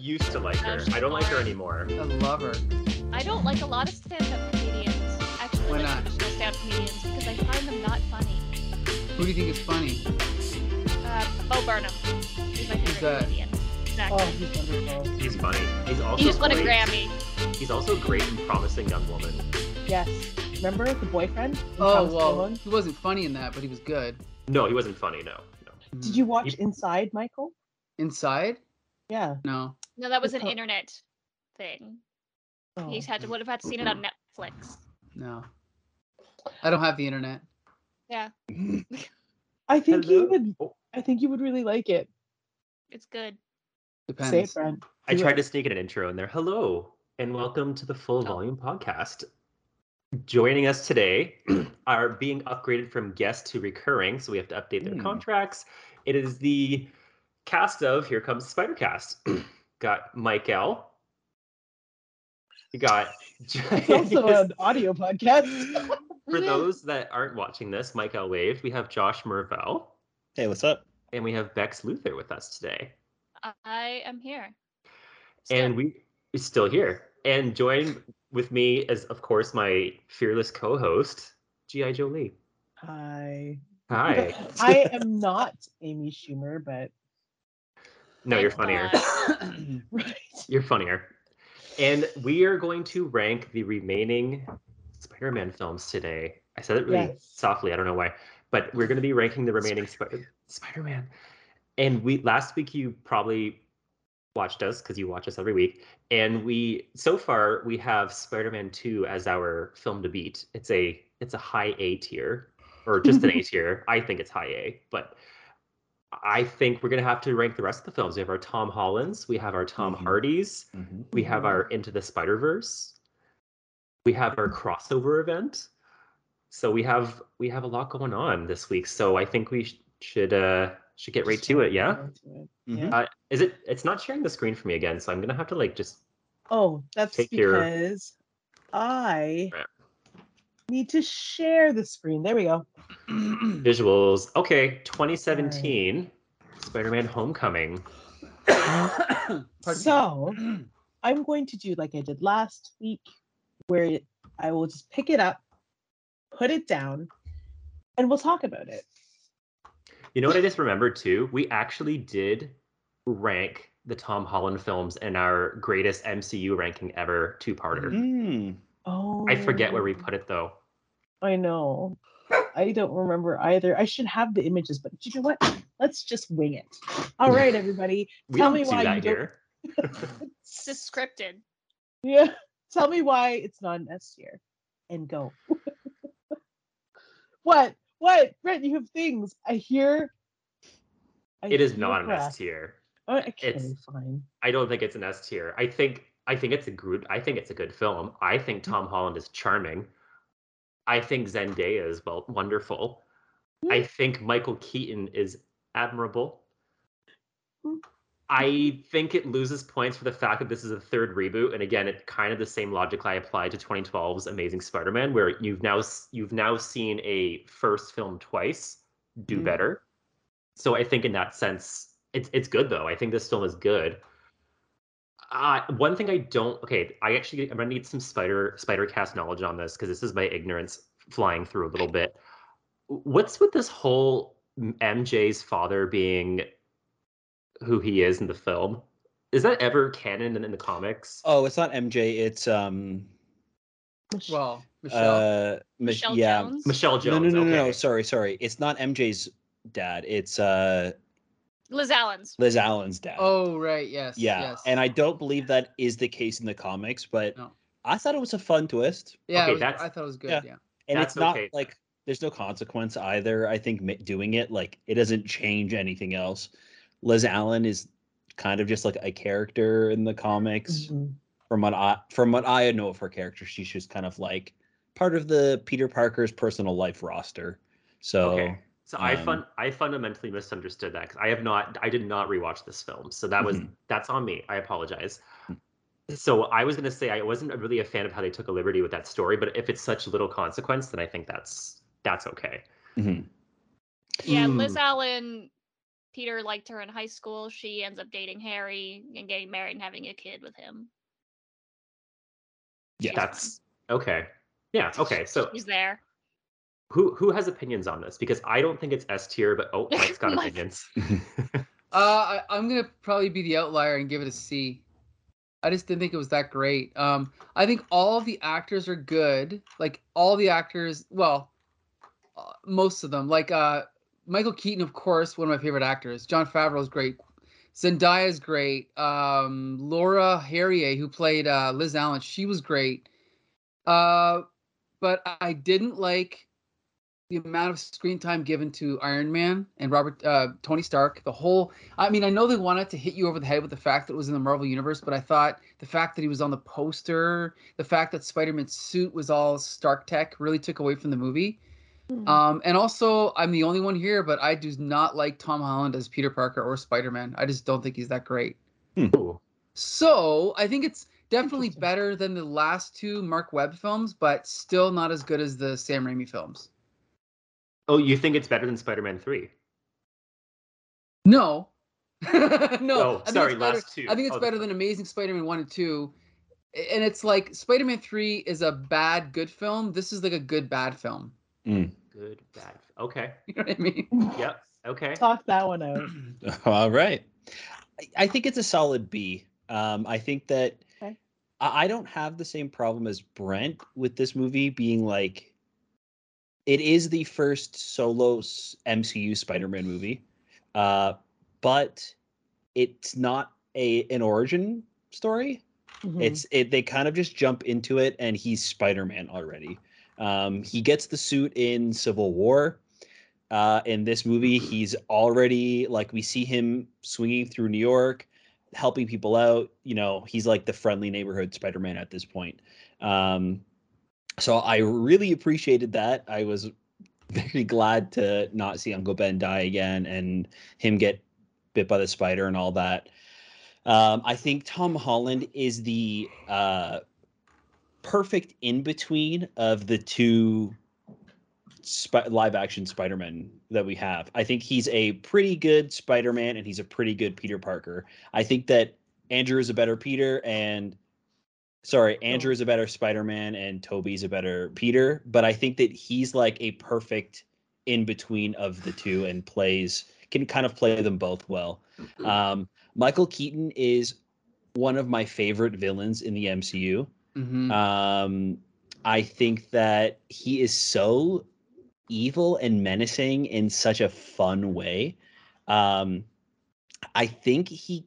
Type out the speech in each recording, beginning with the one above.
used to like her. I don't like her anymore. I love her. I don't like a lot of stand-up comedians. Actually, Why like not? traditional stand-up comedians because I find them not funny. Who do you think is funny? Uh, Bo Burnham is my favorite that? comedian. Exactly. Oh, he's wonderful. He's funny. He's also he just won a great. Grammy. He's also a great and promising young woman. Yes. Remember the boyfriend? Oh Thomas well, he wasn't funny in that, but he was good. No, he wasn't funny. No, no. Did you watch You- Inside, Michael? Inside? Yeah. No. No, that was an Oh. internet thing. Oh. He's had to would have had to seen it on Netflix. No. I don't have the internet. Yeah, I think you would. Oh. I think you would really like it. it's good. Depends. Say it, Brent. I tried to sneak in an intro in there. Hello, and welcome to the Full Oh. Volume Podcast. Joining us today are being upgraded from guest to recurring, so we have to update their Hmm. contracts. It is the cast of Here Comes Spidercast. got Mike L. You got. It's also an audio podcast. For those that aren't watching this, Mike L. waved. We have Josh Mervell Hey, what's up? and we have Bex Luthor with us today. I am here. and Still. we is still here. And join with me is, of course, my fearless co-host, G.I. Jolie. Hi. Hi. I am not Amy Schumer, but No, you're funnier. Uh, right. You're funnier. And we are going to rank the remaining Spider-Man films today. I said it really Yes. softly. I don't know why, but we're going to be ranking the remaining Spider-Man. And we last week you probably watched us because you watch us every week. And we so far we have Spider-Man 2 as our film to beat. It's a it's a high A tier or just an A tier. I think it's high A, but I think we're gonna have to rank the rest of the films. We have our Tom Hollands, we have our Tom Mhm. Hardys, Mhm. we have our Into the Spider Verse, we have our crossover event. So we have we have a lot going on this week. So I think we sh- should uh should get right to it. Yeah. Right to it. Mhm. Uh, is it? It's not sharing the screen for me again, so I'm gonna have to like just. Oh, that's Take your- because I Right. Need to share the screen. There we go. Visuals. Okay, 2017, Spider-Man: Homecoming. So I'm going to do like I did last week, where I will just pick it up, put it down, and we'll talk about it. You know what I just remembered too? We actually did rank the Tom Holland films in our greatest MCU ranking ever two-parter. Mm. Oh, I forget where we put it though. I know. I don't remember either. I should have the images, but you know what? Let's just wing it. All right, everybody. We Tell don't me why that you don't- here. It's just scripted. Yeah. Tell me why it's not an S tier. And go. what? What? Brent, you have things. I hear. I It is hear not an. S tier. Oh, okay, It's- fine. I don't think it's an S tier. I think I think it's a good I think it's a good film. I think mm-hmm. Tom Holland is charming. I think Zendaya is well wonderful. I think Michael Keaton is admirable. Mm. I think it loses points for the fact that this is a third reboot, and again, it kind of the same logic I applied to 2012's Amazing Spider-Man, where you've now you've now seen a first film twice do Mhm. better. So I think in that sense, it's it's good though. I think this film is good. Uh, one thing I don't okay, I actually I'm gonna need some spider spider cast knowledge on this because this is my ignorance flying through a little bit. What's with this whole MJ's father being who he is in the film? Is that ever canon in, in the comics? Oh, it's not MJ. It's um. Well, Michelle. Uh, Mich- Michelle yeah. Jones. Michelle No, Jones. no, no, no, no. okay. Sorry, sorry. It's not MJ's dad. It's uh Liz Allen's. Liz Allen's dad. oh right, yes. yeah. Yes. And I don't believe that is the case in the comics, but No. I thought it was a fun twist. yeah, Okay, was- that's- I thought it was good. Yeah. Yeah. and That's it's not okay. like there's no consequence either. I think doing it like it doesn't change anything else. Liz Allen is kind of just like a character in the comics. Mhm. From what I from what I know of her character, she's just kind of like part of the Peter Parker's personal life roster. So Okay. So I um, fun I fundamentally misunderstood that because I have not I did not rewatch this film. So that was Mhm. that's on me. I apologize. Hmm. So I was gonna say I wasn't really a fan of how they took a liberty with that story, but if it's such little consequence, then I think that's that's okay. mhm. Yeah, Hmm. Liz Allen Peter liked her in high school. She ends up dating Harry and getting married and having a kid with him. Yeah. She's That's okay. Yeah. Okay. So He's there. Who who has opinions on this? Because I don't think it's S tier, but oh, Mike's got Mike. opinions. Uh, I, I'm gonna probably be the outlier and give it a C. I just didn't think it was that great. Um, I think all of the actors are good. Like all the actors, well, uh, most of them. Like uh, Michael Keaton, of course, one of my favorite actors. Jon Favreau is great. Zendaya is great. Um, Laura Harrier, who played uh, Liz Allen, she was great. Uh, but I didn't like the amount of screen time given to Iron Man and Robert uh, Tony Stark. The whole, I mean, I know they wanted to hit you over the head with the fact that it was in the Marvel universe, but I thought the fact that he was on the poster, the fact that Spider-Man's suit was all Stark tech, really took away from the movie. Hmm. Um, and also, I'm the only one here, but I do not like Tom Holland as Peter Parker or Spider-Man. I just don't think he's that great. Ooh. So I think it's definitely better than the last two Marc Webb films, but still not as good as the Sam Raimi films. Oh, you think it's better than Spider-Man Three? No. no. Oh, I think sorry, it's better, last two. I think it's Oh, better than Amazing Spider-Man 1 and 2. And it's like Spider-Man 3 is a bad good film. This is like a good bad film. Good, bad. Okay. You know what I mean? Yep. Okay. Talk that one out. All right. I- I think it's a solid B. Um, I think that Okay. I I don't have the same problem as Brent with this movie being like, it is the first solo MCU Spider-Man movie, uh, but it's not a an origin story. Mhm. It's it. They kind of just jump into it, and he's Spider Man already. Um, he gets the suit in Civil War. Uh, in this movie, he's already like we see him swinging through New York, helping people out. You know, he's like the friendly neighborhood Spider Man at this point. Um, so I really appreciated that. I was very glad to not see Uncle Ben die again and him get bit by the spider and all that. Um, I think Tom Holland is the uh, perfect in between of the two spi- live action Spider Man that we have. I think he's a pretty good Spider Man and he's a pretty good Peter Parker. I think that Andrew is a better Peter and sorry, Andrew is a better Spider Man and Tobey's a better Peter. But I think that he's like a perfect in between of the two and plays can kind of play them both well. Um, Michael Keaton is one of my favorite villains in the MCU. hmm Um, I think that he is so evil and menacing in such a fun way. Um, I think he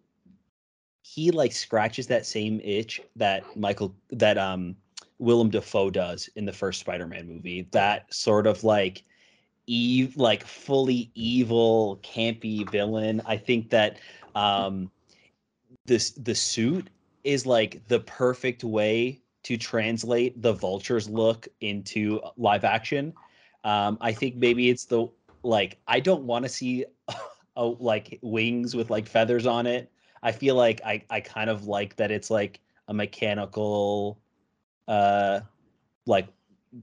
he like scratches that same itch that Michael that um Willem Dafoe does in the first Spider-Man movie. That sort of like eve like fully evil campy villain. I think that um this the suit is like the perfect way to translate the vulture's look into live action. Um, I think maybe it's the like I don't want to see a, like wings with like feathers on it. I feel like I I kind of like that it's like a mechanical uh like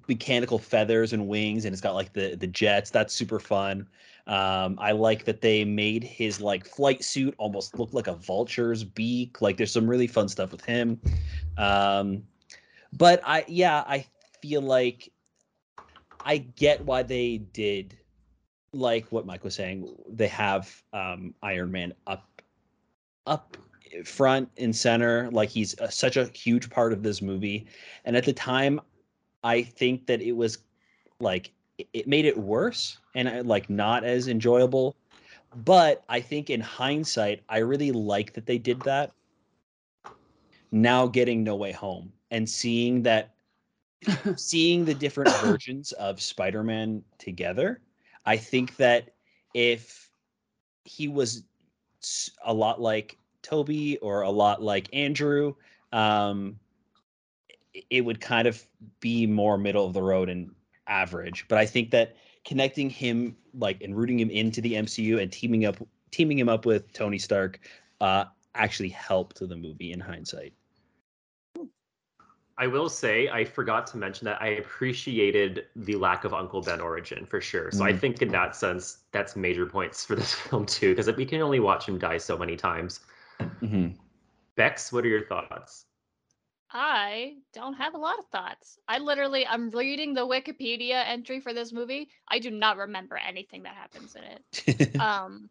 mechanical feathers and wings and it's got like the the jets. That's super fun. Um i like that they made his like flight suit almost look like a vulture's beak. Like there's some really fun stuff with him. Um but i yeah i feel like i get why they did like what mike was saying. They have um iron man up up front and center like he's uh such a huge part of this movie. And at the time i think that it was like it- made it worse and like not as enjoyable. But i think in hindsight i really like that they did that. Now getting no way home and seeing that seeing the different versions of spider-man together i think that if he was a lot like tobey or a lot like andrew um it would kind of be more middle of the road and average. But i think that connecting him like and rooting him into the mcu and teaming up teaming him up with tony stark uh actually helped the movie in hindsight I will say I forgot to mention that I appreciated the lack of Uncle Ben origin for sure. So I Mm. think in that sense, that's major points for this film too, because we can only watch him die so many times. Mhm. Bex, what are your thoughts? I don't have a lot of thoughts. I literally, I'm reading the Wikipedia entry for this movie. I do not remember anything that happens in it. Um,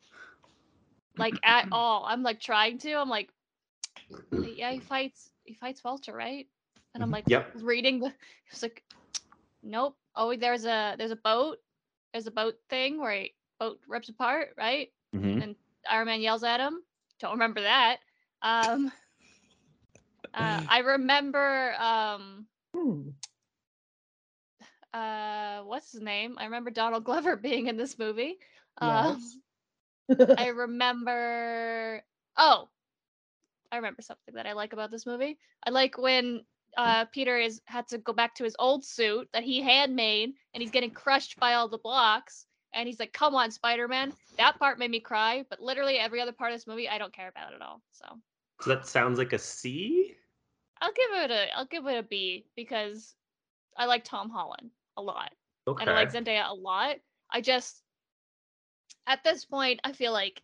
like at all. I'm like trying to. I'm like, yeah, he fights. He fights Walter, right? And I'm Mhm. like Yep. reading the. It's like, nope. Oh, there's a there's a boat. There's a boat thing where he, boat rips apart, right? Mhm. Iron Man yells at him. Don't remember that. Um, uh, I remember um, Hmm. uh, what's his name? I remember Donald Glover being in this movie. Um, Yes. I remember. Oh, I remember something that I like about this movie. I like when uh, Peter is had to go back to his old suit that he had made, and he's getting crushed by all the blocks. And he's like, "Come on, Spider-Man!" That part made me cry, but literally every other part of this movie, I don't care about at all. So So that sounds like a C. I'll give it a I'll give it a B because I like Tom Holland a lot. Okay. and I like Zendaya a lot. I just at this point I feel like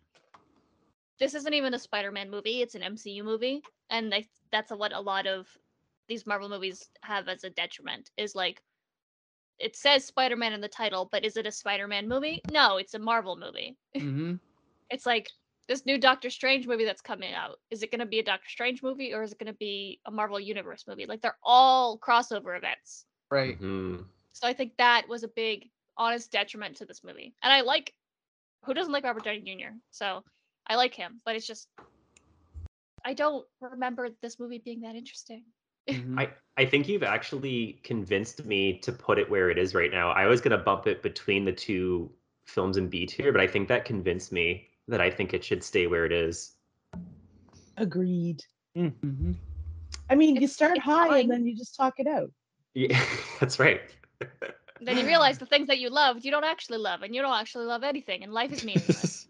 this isn't even a Spider-Man movie; it's an MCU movie, and I, that's what a lot of these Marvel movies have as a detriment. Is like it says Spider-Man in the title, but is it a Spider-Man movie? No, it's a Marvel movie. hmm It's like this new Doctor Strange movie that's coming out. Is it going to be a Doctor Strange movie or is it going to be a Marvel Universe movie? Like they're all crossover events. Right. Mhm. So I think that was a big, honest detriment to this movie. And I like, who doesn't like Robert Downey Jr.? So I like him, but it's just, I don't remember this movie being that interesting. Mhm. I, I think you've actually convinced me to put it where it is right now. I was going to bump it between the two films in B tier, but I think that convinced me that I think it should stay where it is. Agreed. Mhm. I mean, you start high fine. and then you just talk it out. Yeah, that's right. then you realize the things that you loved, you don't actually love, and you don't actually love anything, and life is meaningless.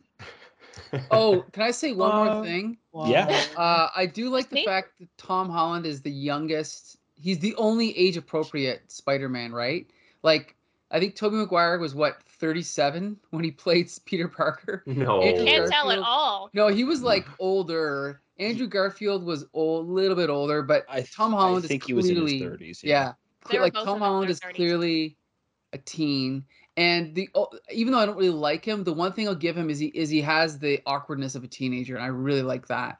Oh, can I say one Uh, more thing? Yeah. Uh, I do like the fact that Tom Holland is the youngest. He's the only age appropriate Spider-Man, right? Like, I think Tobey Maguire was what 37 when he played Peter Parker. no. Andrew Can't tell at all. No, he was like older. Andrew Garfield was a little bit older, but I th- Tom I Holland think is he was in clearly his 30s. yeah, They like Tom Holland is clearly a teen. And the oh, even though I don't really like him, the one thing I'll give him is he is he has the awkwardness of a teenager, and I really like that.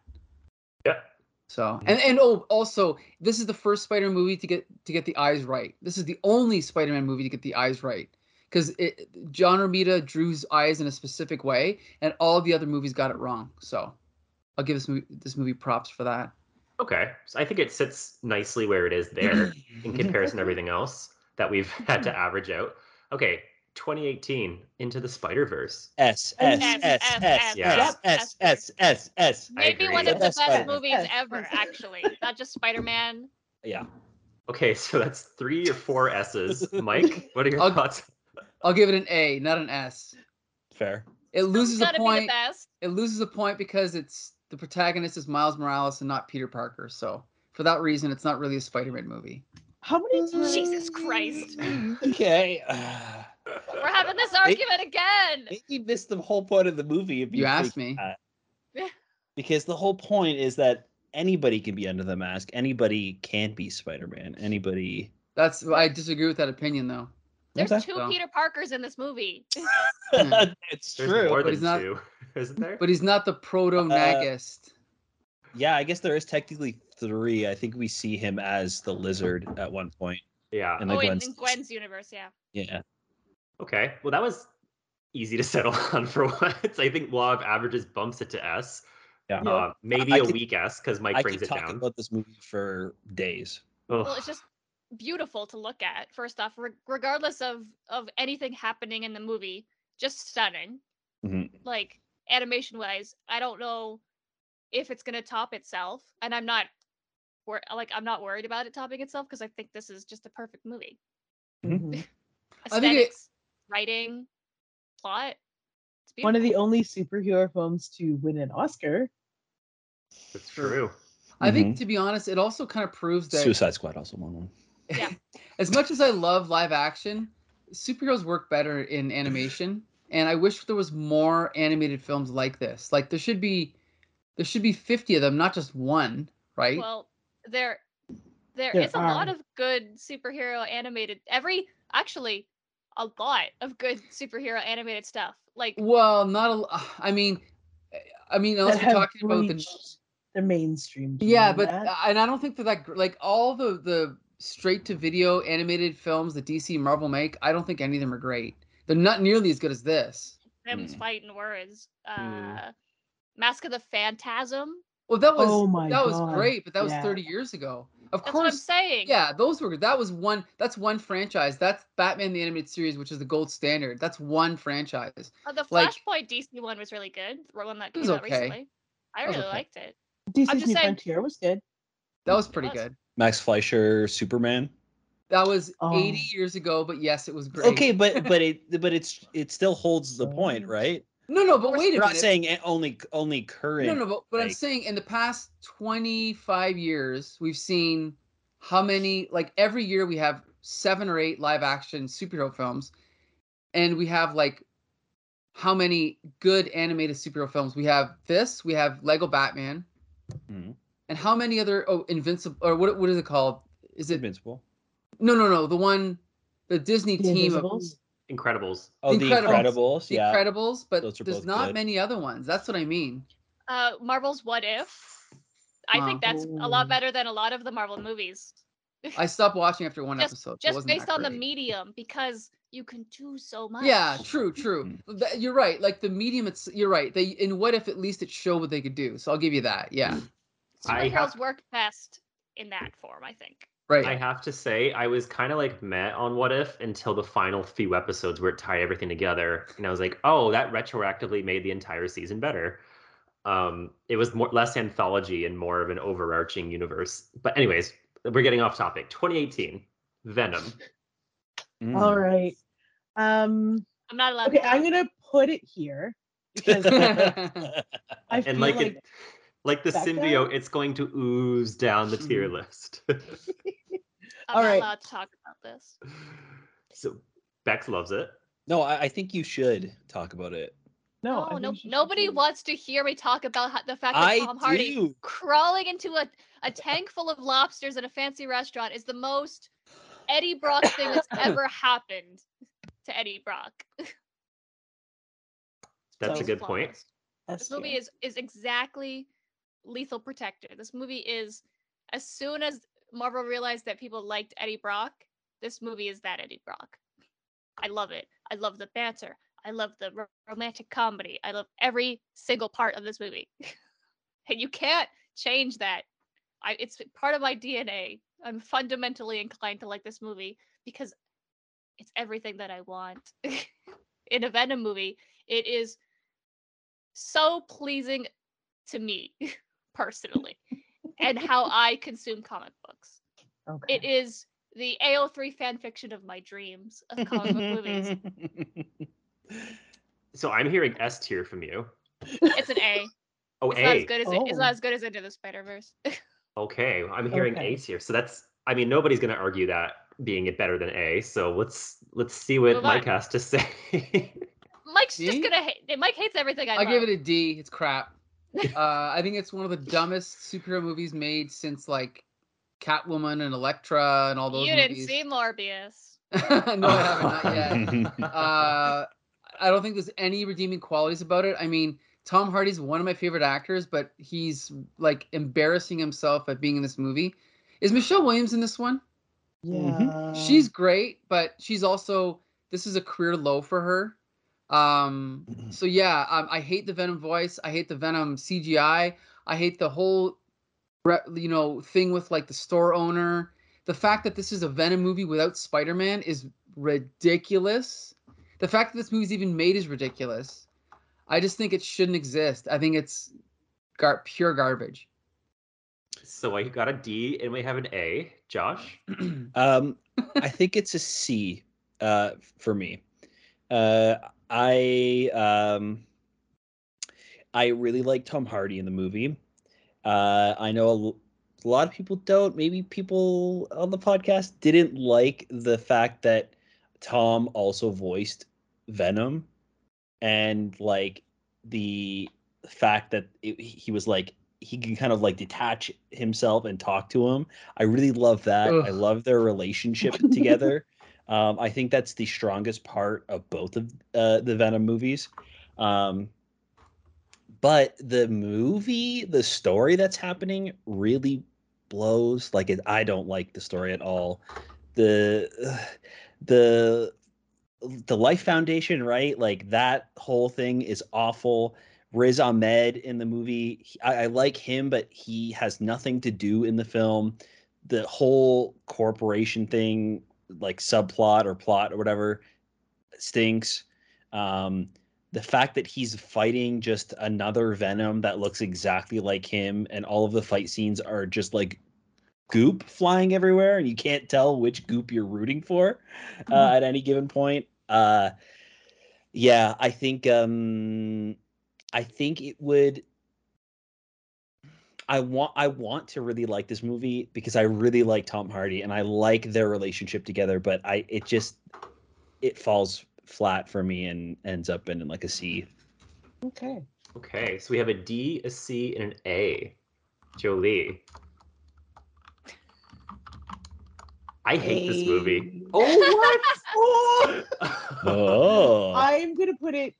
Yeah. So and and oh also this is the first Spider-Man movie to get to get the eyes right. This is the only Spider-Man movie to get the eyes right because John Romita drew his eyes in a specific way, and all the other movies got it wrong. So I'll give this movie this movie props for that. Okay. So I think it sits nicely where it is there in comparison to everything else that we've had to average out. Okay. 2018 into the Spider Verse. S S, S S, S S, S Yeah. S S Maybe one of the best movies ever, actually. Not just Spider-Man. Yeah. Okay, so that's three or four S's. Mike, what are your I'll- thoughts? I'll give it an A, not an S. Fair. It loses a Gotta be the point. It loses a point because it's the protagonist is Miles Morales and not Peter Parker. So for that reason, it's not really a Spider-Man movie. How many? Jesus Christ. Okay. We're having this argument again. Maybe missed the whole point of the movie. If you, You asked me. that. Because the whole point is that anybody can be under the mask. Anybody can be Spider-Man. Anybody. That's I disagree with that opinion though. There's Okay. two So- Peter Parkers in this movie. it's There's true. more but than he's not- two, isn't there? But he's not the proto uh, Nagist. Yeah, I guess there is technically three. I think we see him as the lizard at one point. yeah. And oh, the in, Gwen's, in Gwen's universe, yeah. Yeah. Okay. Well, that was easy to settle on for once. I think law of averages bumps it to S. Yeah. Yeah. Uh, maybe I a could- weak S because Mike I brings could it talk down. about this movie for days. Ugh. Well, it's just beautiful to look at. First off, re- regardless of of anything happening in the movie, just stunning. Mhm. Like animation wise, I don't know if it's gonna top itself, and I'm not. wor- Like I'm not worried about it topping itself because I think this is just a perfect movie. Mhm. I think it- Aesthetics, writing, plot. It's One of the only superhero films to win an Oscar. It's true. I think Mhm. to be honest, it also kind of proves that Suicide Squad also won one. Yeah. as much as I love live action, superheroes work better in animation. And I wish there was more animated films like this. Like there should be there should be 50 of them, not just one, right? Well, there there There is a lot of good superhero animated every actually a lot of good superhero animated stuff. Like Well, not a l- I mean I mean unless that we're have talking about the the mainstream. Yeah, but that? and I don't think they're that like all the the straight to video animated films that DC and Marvel make. I don't think any of them are great. They're not nearly as good as this. them's Mm. fighting words. Uh Mm. Mask of the Phantasm. Well, that was Oh my that was great, but that was yeah. 30 years ago. Of That's what I'm course, saying. yeah, those were that was one. That's one franchise. That's Batman the animated series, which is the gold standard. That's one franchise. Uh, the like- Flashpoint DC one was really good. The one that came was out okay. recently. I really okay. liked it. DC's just New saying- Frontier was good. That was pretty was. good. Max Fleischer, Superman. That was 80 Oh. years ago, but yes, it was great. Okay, but but it but it's it still holds the point, right? No, no, but wait a We're not saying only only current. No, no, but, but I'm saying in the past 25 years, we've seen how many, like every year we have seven or eight live action superhero films. And we have like how many good animated superhero films? We have this, we have Lego Batman. Mhm. And how many other, oh, Invincible, or what, what is it called? Is it, Invincible. no, no, no, the one, the Disney The team of Invisibles? Incredibles. Oh, the Incredibles. Incredibles. The Yeah. Incredibles, but Those are there's both not good. many other ones. That's what I mean. Uh Marvel's What If. I think Wow. that's a lot Ooh. better than a lot of the Marvel movies. I stopped watching after one Just- episode. so it Just wasn't based that on the great. medium, because you can do so much. Yeah, true, true. Th- You're right. Like the medium, it's you're right. They in what if at least it showed what they could do. So I'll give you that. Yeah, I Superheroes have- work best in that form, I think. Right. I have to say, I was kind of like met on What If until the final few episodes where it tied everything together, and I was like, oh, that retroactively made the entire season better. Um, it was more less anthology and more of an overarching universe. But anyways, we're getting off topic. 2018, Venom. Mm. All right. Um. I'm not allowed Okay, to I'm gonna put it here because I feel and like, like it, like the Becca? symbiote, it's going to ooze down the tier Mhm. list. I'm all not right. allowed to talk about this. so Bex loves it. No, I, I think you should talk about it. no, I No, think no should nobody wants to hear me talk about how, the fact that I Tom Hardy do. crawling into a, a tank full of lobsters at a fancy restaurant is the most Eddie Brock thing that's ever happened to Eddie Brock. That's a good point. Flawless. S This movie is is exactly Lethal Protector. This movie is as soon as Marvel realized that people liked Eddie Brock, this movie is that Eddie Brock. I love it. I love the banter. I love the ro- romantic comedy. I love every single part of this movie. and you can't change that. I it's part of my DNA. I'm fundamentally inclined to like this movie because it's everything that I want. In a Venom movie, it is so pleasing to me personally and how I consume comic books. Okay. It is the AO3 fan fiction of my dreams of comic book movies. So I'm hearing S tier from you. It's an A. Oh, It's not as A. good as it, it's Oh. not as good as Into the Spider Verse. Okay, I'm hearing Okay. A tier. So that's I mean nobody's gonna argue that being it better than A. So let's let's see what Move on. Mike has to say. Mike's just gonna hate. Mike hates everything I I'll love. give it a D. It's crap. Uh, I think it's one of the dumbest superhero movies made since like Catwoman and Elektra and all those you didn't see Morbius. no, I haven't. Not yet. uh, I don't think there's any redeeming qualities about it. I mean, Tom Hardy's one of my favorite actors, but he's like embarrassing himself at being in this movie. Is Michelle Williams in this one? yeah. she's great, but she's also this is a career low for her. Um, so yeah, um, I hate the Venom voice. I hate the Venom CGI. I hate the whole, you know, thing with like the store owner. The fact that this is a Venom movie without Spider-Man is ridiculous. The fact that this movie's even made is ridiculous. I just think it shouldn't exist. I think it's gar- pure garbage. so I got a D and we have an A. Josh. Um, I think it's a C uh, for me. Uh, I um, I really like Tom Hardy in the movie. Uh, I know a lot of people don't. Maybe people on the podcast didn't like the fact that Tom also voiced Venom and like the fact that it, he was like he can kind of like detach himself and talk to him. I really love that. I love their relationship together. Um, I think that's the strongest part of both of uh, the Venom movies. Um, but the movie, the story that's happening really blows. Like it, I don't like the story at all. The the the Life Foundation, right? Like that whole thing is awful. Riz Ahmed in the movie, he- I, I like him, but he has nothing to do in the film. The whole corporation thing, like subplot or plot or whatever, stinks. Um, the fact that he's fighting just another Venom that looks exactly like him, and all of the fight scenes are just like goop flying everywhere, and you can't tell which goop you're rooting for uh, at any given point. Uh, yeah, I think um, I think it would. I want I want to really like this movie because I really like Tom Hardy and I like their relationship together, but I it just it falls flat for me and ends up in like a C. Okay. Okay, so we have a D, a C, and an A. Jolie. I hate this movie. Oh Oh, what? Oh, I'm gonna put it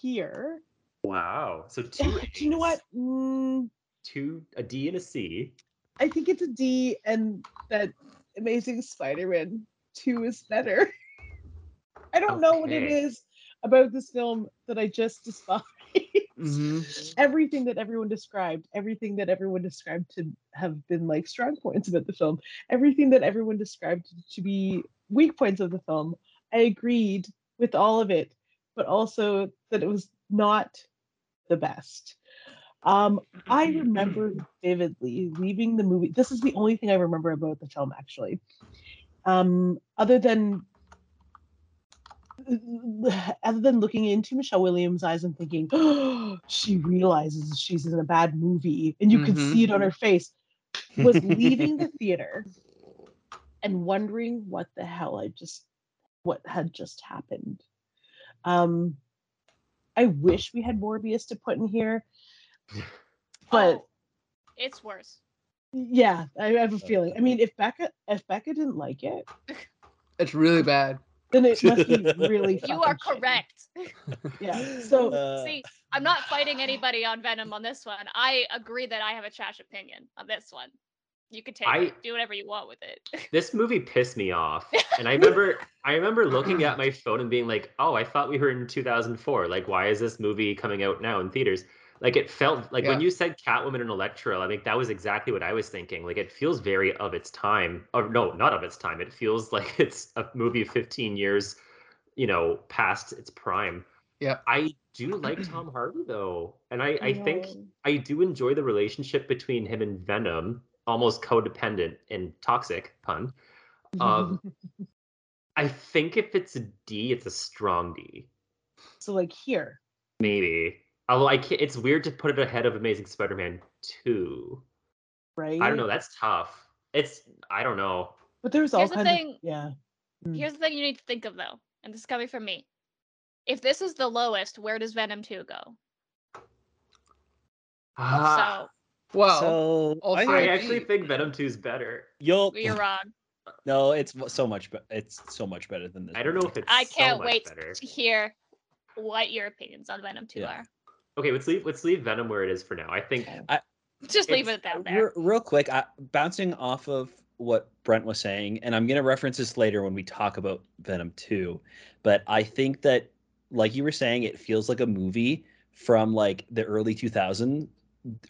here. wow. So two. Do you know what? Mm, Two, a D and a C. I think it's a D, and that Amazing Spider-Man Two is better. I don't know what it is about this film that I just despise. hmm everything that everyone described, everything that everyone described to have been like strong points about the film, everything that everyone described to be weak points of the film, I agreed with all of it, but also that it was not the best. Um, I remember vividly leaving the movie. This is the only thing I remember about the film, actually. Um, other than other than looking into Michelle Williams' eyes and thinking, oh, she realizes she's in a bad movie, and you can Mhm. see it on her face, was leaving the theater and wondering what the hell I just what had just happened. Um, I wish we had Morbius to put in here, but Oh, it's worse. yeah, I have a feeling. I mean, if Becca if Becca didn't like it, It's really bad. then it must be really. You are fucking shitty. correct. Yeah. So Uh, See, I'm not fighting anybody on Venom on this one. I agree that I have a trash opinion on this one. You can take I- it, do whatever you want with it. This movie pissed me off. And I remember I remember looking at my phone and being like, "Oh, I thought we were in 2004. Like why is this movie coming out now in theaters?" Like it felt like when you said Catwoman and Elektra, I think that was exactly what I was thinking. Like it feels very of its time. Or no, not of its time. It feels like it's a movie 15 years, you know, past its prime. Yeah. I do like Tom Hardy though. And I, I think I do enjoy the relationship between him and Venom, almost codependent and toxic pun. Um, I think if it's a D, it's a strong D. so like here, Maybe. Although I can't, it's weird to put it ahead of Amazing Spider-Man 2. right? I don't know. That's tough. It's I don't know. But there's all Here's the kinds thing. of yeah. Mm. Here's the thing you need to think of though, and this is coming from me. If this is the lowest, where does Venom 2 go? Ah, Well, so also- I I actually think- think Venom 2 is better. You'll you're wrong. no, it's so much. Be- it's so much better than this. I don't know if it's I can't much wait better. to hear what your opinions on Venom 2 Yeah. are. Okay, let's leave let's leave Venom where it is for now. I think Just leave it down there. Re- real quick, I, bouncing off of what Brent was saying, and I'm going to reference this later when we talk about Venom 2, but I think that, like you were saying, it feels like a movie from like the early 2000s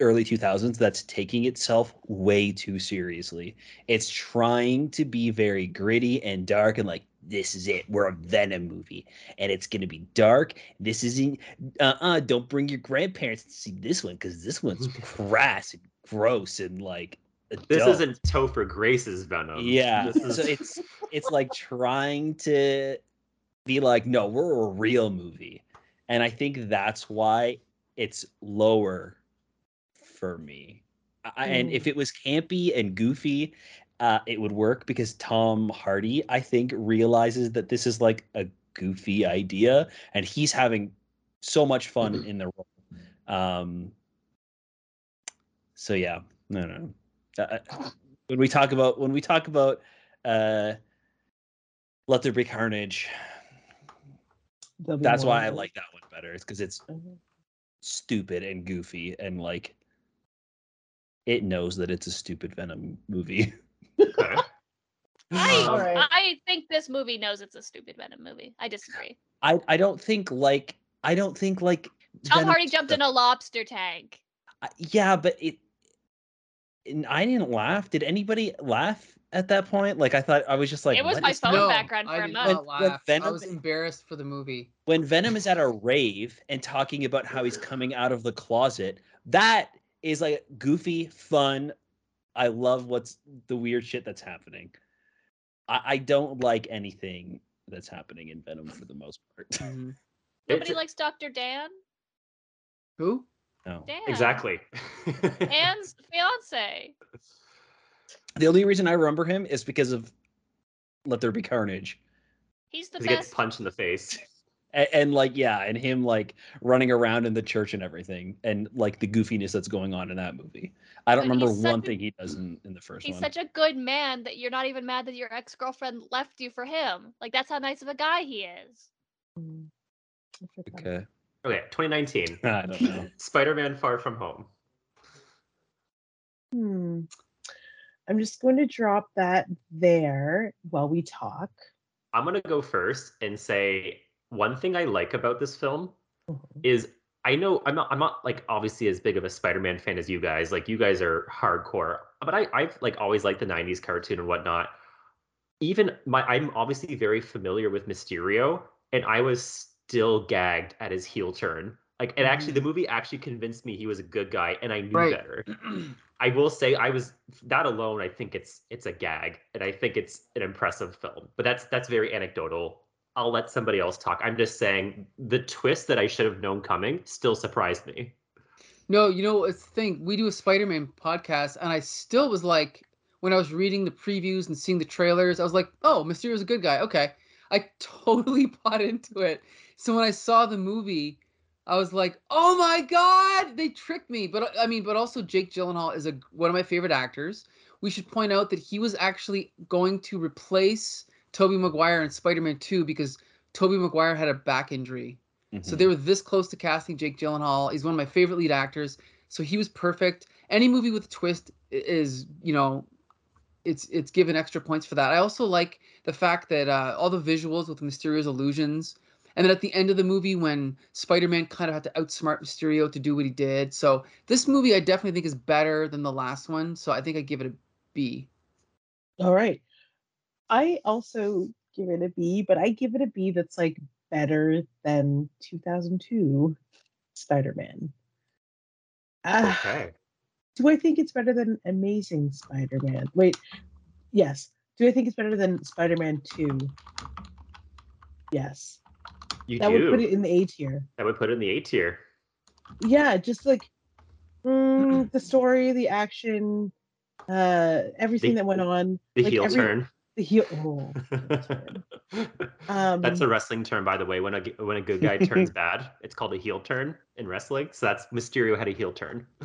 early 2000s that's taking itself way too seriously it's trying to be very gritty and dark and like this is it we're a venom movie and it's going to be dark this isn't uh-uh don't bring your grandparents to see this one because this one's crass and gross and like this isn't Topher Grace's Venom. Yeah, This is- so it's it's like trying to be like, no, we're a real movie, and I think that's why it's lower for me. I, and if Mm. it was campy and goofy, uh, it would work because Tom Hardy, I think, realizes that this is like a goofy idea, and he's having so much fun in the role. Um, so yeah, no, no. Uh, when we talk about when we talk about uh, let there be carnage, be that's why I like that one better. It's because it's Mhm. stupid and goofy and like it knows that it's a stupid Venom movie. Okay. I, Um, I think this movie knows it's a stupid Venom movie. I disagree. I I don't think like I don't think like Tom Venom- Hardy jumped in a lobster tank. I- Yeah, but it. and I didn't laugh. Did anybody laugh at that point? Like I thought I was just like. It was what my is phone this? background for I a did month. When- when laugh. I was embarrassed for the movie. when Venom is at a rave and talking about how he's coming out of the closet, that is like goofy, fun. I love what's the weird shit that's happening. I, I don't like anything that's happening in Venom for the most part. Mhm. Nobody It's- likes Dr. Dan. Who? no. Dan. Exactly. Anne's fiance. The only reason I remember him is because of Let There Be Carnage. He's the best. he gets punched in the face. and, and like yeah and him like running around in the church and everything and like the goofiness that's going on in that movie i don't But remember one a- thing he does in, in the first He's one such a good man that you're not even mad that your ex girlfriend left you for him. Like that's how nice of a guy he is. Mm. I forgot. okay Okay, 2019. i don't know Spider-Man: Far From Home. Hmm. I'm just going to drop that there while we talk. I'm gonna go first and say one thing I like about this film Mhm. is I know I'm not I'm not like obviously as big of a Spider-Man fan as you guys. Like you guys are hardcore, but I I've like always liked the '90s cartoon and whatnot. Even my I'm obviously very familiar with Mysterio, and I was still gagged at his heel turn. Like, and actually, the movie actually convinced me he was a good guy, and I knew Right. better. I will say I was that alone. I think it's it's a gag, and I think it's an impressive film. But that's that's very anecdotal. I'll let somebody else talk. I'm just saying the twist that I should have known coming still surprised me. No, you know, it's the thing. We do a Spider-Man podcast, and I still was like, when I was reading the previews and seeing the trailers, I was like, oh, Mysterio's a good guy. Okay. I totally bought into it. So when I saw the movie, I was like, oh my God, they tricked me. But I mean, but also Jake Gyllenhaal is a one of my favorite actors. We should point out that he was actually going to replace Tobey Maguire in Spider-Man 2 because Tobey Maguire had a back injury. So Mhm. they were this close to casting Jake Gyllenhaal. He's one of my favorite lead actors. So he was perfect. Any movie with a twist is, you know, it's it's given extra points for that. I also like the fact that uh, all the visuals with Mysterio's illusions, and then at the end of the movie when Spider-Man kind of had to outsmart Mysterio to do what he did. So this movie I definitely think is better than the last one. So I think I give it a B. All right. I also give it a B, but I give it a B that's like better than 2002 Spider-Man. Ah, Okay. do I think it's better than Amazing Spider-Man? Wait, yes. Do I think it's better than Spider-Man 2? Yes. You That do. would put it in the A tier. that would put it in the A tier. Yeah, just like mm, the story, the action, uh, everything The- that went on. The like heel every- turn. The heel. Oh, turn. um, that's a wrestling term, by the way. When a when a good guy turns bad, it's called a heel turn in wrestling. So that's Mysterio had a heel turn.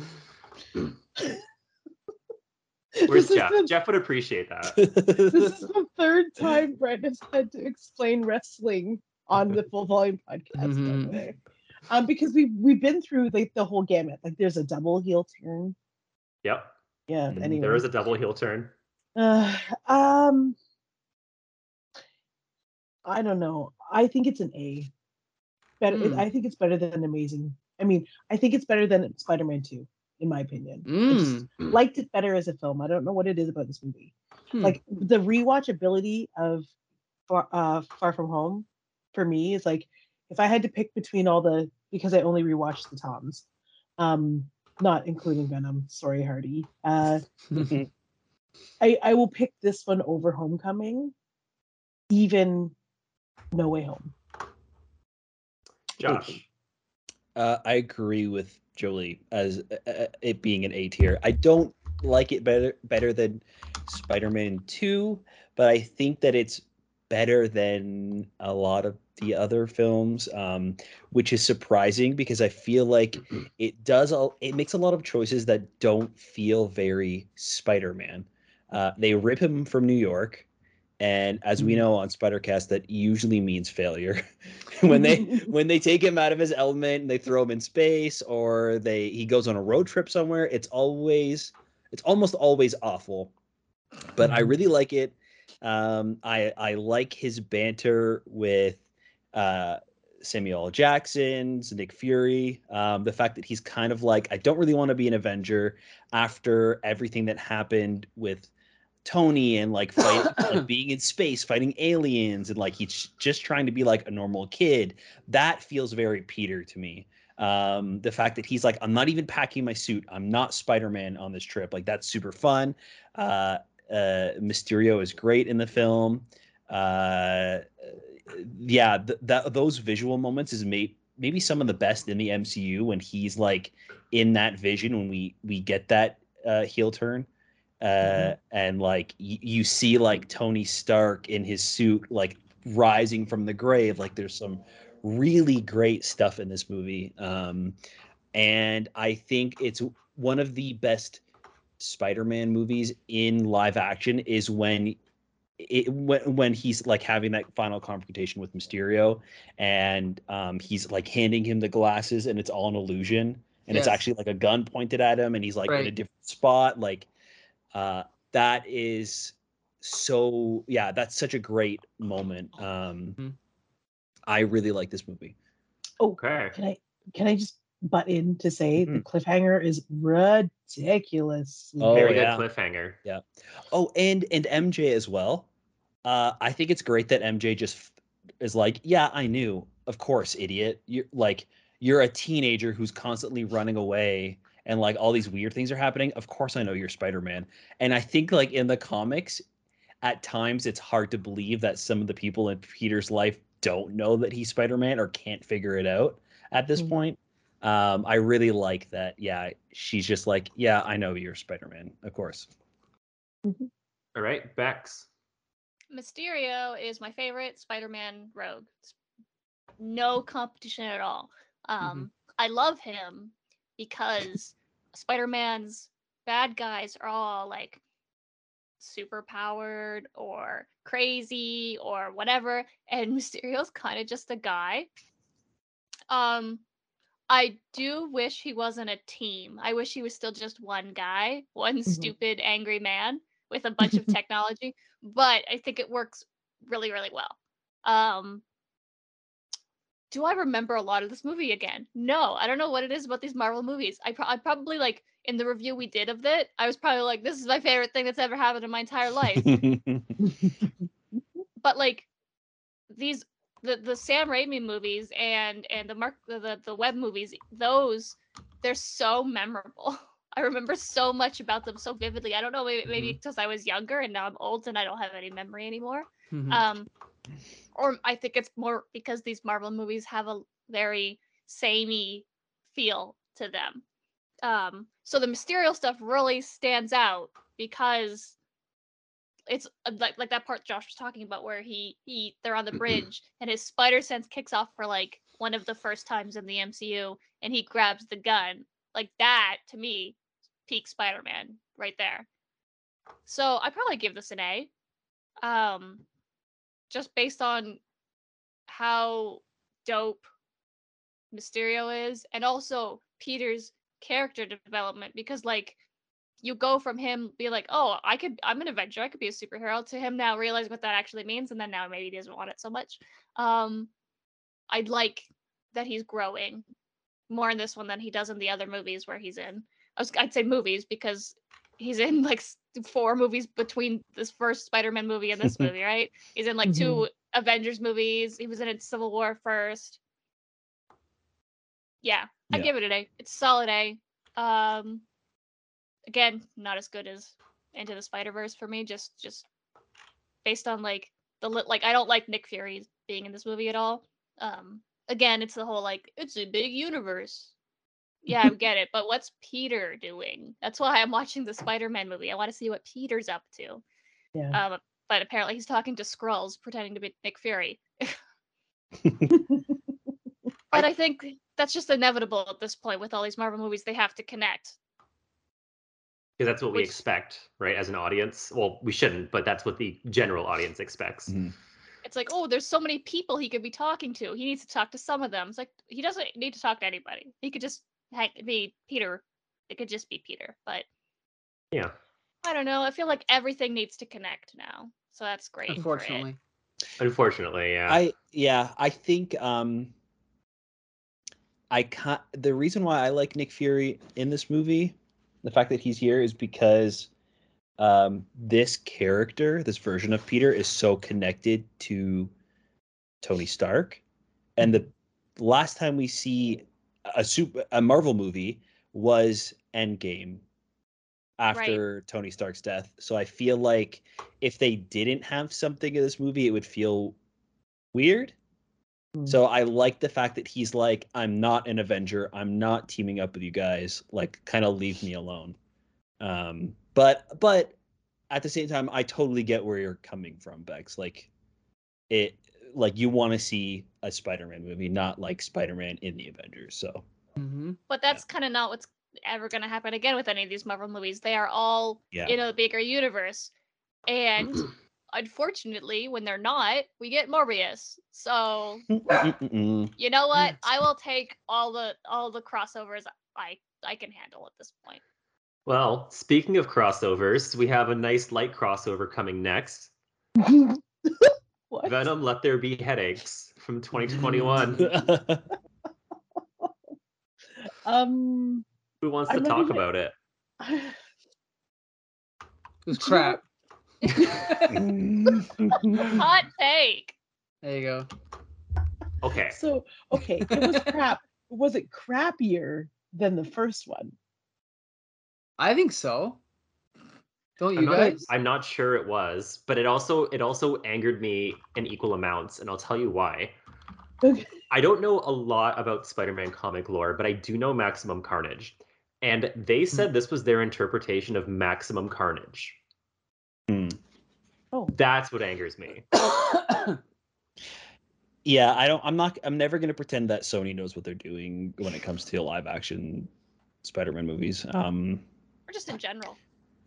Where's Jeff? the, Jeff would appreciate that. this is the third time Brent has had to explain wrestling on the full volume podcast. by Mhm. Um, because we we've been through like the whole gamut. Like there's a double heel turn. Yep. Yeah. And Anyway, There is a double heel turn. Uh, um, I don't know. I think it's an A. Better. Hmm. I think it's better than Amazing. I mean, I think it's better than Spider-Man Two, in my opinion. Mm. liked it better as a film. I don't know what it is about this movie. Hmm. Like the rewatchability of Far, uh, Far From Home, for me is like if I had to pick between all the because I only rewatched the Toms, um, not including Venom. Sorry, Hardy. Uh, I, I will pick this one over Homecoming, even No Way Home. Josh. Uh, I agree with Jolie as uh, uh, it being an A tier. I don't like it better better than Spider-Man 2, but I think that it's better than a lot of the other films, um, which is surprising because I feel like it does all it makes a lot of choices that don't feel very Spider-Man. Uh, they rip him from New York, and as we know on Spidercast, that usually means failure. when they when they take him out of his element and they throw him in space, or they he goes on a road trip somewhere, it's always it's almost always awful. But I really like it. Um, I I like his banter with uh, Samuel L. Jackson's Nick Fury. Um, the fact that he's kind of like, I don't really want to be an Avenger after everything that happened with Tony and like fight, like being in space, fighting aliens, and like he's just trying to be like a normal kid. That feels very Peter to me. Um, the fact that he's like, I'm not even packing my suit. I'm not Spider Man on this trip. Like that's super fun. Uh, uh, Mysterio is great in the film. Uh, yeah, th- that those visual moments is may- maybe some of the best in the MCU when he's like in that vision when we we get that uh, heel turn. Uh, mm-hmm. and like y- you see like Tony Stark in his suit like rising from the grave like there's some really great stuff in this movie um and I think it's one of the best Spider-Man movies in live action is when it, when when he's like having that final confrontation with Mysterio, and um, he's like handing him the glasses, and it's all an illusion, and yes. it's actually like a gun pointed at him, and he's like right. in a different spot. Like, uh, that is so yeah, that's such a great moment. Um, mm-hmm. I really like this movie. Oh, okay. Can I can I just butt in to say mm-hmm. the cliffhanger is ridiculous. Oh, Very yeah. good cliffhanger. Yeah. Oh, and and MJ as well. Uh, I think it's great that MJ just is like, yeah, I knew. Of course, idiot. You're like you're a teenager who's constantly running away and like all these weird things are happening. Of course I know you're Spider-Man. And I think like in the comics, at times it's hard to believe that some of the people in Peter's life don't know that he's Spider-Man or can't figure it out at this mm-hmm. point um, I really like that. Yeah, she's just like, yeah, I know you're Spider Man, of course. Mm-hmm. All right, Bex. Mysterio is my favorite Spider Man rogue. No competition at all. Um, mm-hmm. I love him because Spider Man's bad guys are all like super powered or crazy or whatever, and Mysterio's kind of just a guy. Um, I do wish he wasn't a team. I wish he was still just one guy, one mm-hmm. stupid angry man with a bunch of technology. But I think it works really, really well. Um, do I remember a lot of this movie again? No, I don't know what it is about these Marvel movies. I, pro- I probably like in the review we did of it, I was probably like, this is my favorite thing that's ever happened in my entire life. but like these the the Sam Raimi movies and and the Marc the the Webb movies, those they're so memorable. I remember so much about them so vividly. I don't know, maybe, maybe mm-hmm. because I was younger and now I'm old and I don't have any memory anymore. Mm-hmm. Um, or I think it's more because these Marvel movies have a very samey feel to them. Um, so the Mysterio stuff really stands out because it's uh, like like that part Josh was talking about where he he they're on the bridge and his spider sense kicks off for like one of the first times in the MCU and he grabs the gun. Like that to me peak Spider-Man right there. So I probably give this an A. Um just based on how dope Mysterio is and also Peter's character development because like you go from him be like, oh, I could, I'm an Avenger, I could be a superhero, to him now realizing what that actually means, and then now maybe he doesn't want it so much. Um, I'd like that he's growing more in this one than he does in the other movies where he's in. I was, I'd say movies because he's in like four movies between this first Spider-Man movie and this movie, right? He's in like mm-hmm. two Avengers movies. He was in Civil War first. Yeah, I yeah. give it an A. It's solid A. Um, again, not as good as Into the Spider Verse for me. Just just based on like the like I don't like Nick Fury being in this movie at all. Um, again, it's the whole like it's a big universe. Yeah, I get it, but what's Peter doing? That's why I'm watching the Spider-Man movie. I want to see what Peter's up to. Yeah. Um, but apparently he's talking to Skrulls, pretending to be Nick Fury. But I think that's just inevitable at this point with all these Marvel movies. They have to connect. Because that's what we expect, right? As an audience. Well, we shouldn't, but that's what the general audience expects. Mhm. It's like, oh, there's so many people he could be talking to. He needs to talk to some of them. It's like he doesn't need to talk to anybody. He could just heck, be Peter. It could just be Peter. But Yeah. I don't know. I feel like everything needs to connect now. So that's great. Unfortunately. Unfortunately, yeah. I yeah, I think um I can't the reason why I like Nick Fury in this movie, the fact that he's here is because um this character, this version of Peter is so connected to Tony Stark. And the last time we see a super a Marvel movie was Endgame after Tony Stark's death. So I feel like if they didn't have something in this movie, it would feel weird. So I like the fact that he's like, I'm not an Avenger. I'm not teaming up with you guys. Like, kind of leave me alone. Um, but but at the same time, I totally get where you're coming from, Bex. Like, it like you want to see a Spider-Man movie, not like Spider-Man in the Avengers. So hmm But that's kind of not what's ever going to happen again with any of these Marvel movies. They are all yeah, in a bigger universe. And unfortunately, when they're not, we get Morbius. So mm, mm, mm, you know what? I will take all the all the crossovers I I can handle at this point. Well, speaking of crossovers, we have a nice light crossover coming next. what? Venom Let There Be Headaches from 2021. Um, Who wants to ready talk to- about it? It was Do you know- crap. Hot take. There you go. Okay. so okay, it was crap. Was it crappier than the first one? I think so. Don't I'm you not. I'm not sure it was, but it also it also angered me in equal amounts, and I'll tell you why. Okay. I don't know a lot about Spider-Man comic lore, but I do know Maximum Carnage. And they said this was their interpretation of Maximum Carnage. Hmm. Oh, That's what angers me. yeah, I don't. I'm not. I'm never going to pretend that Sony knows what they're doing when it comes to live action Spider-Man movies. Um, Or just in general.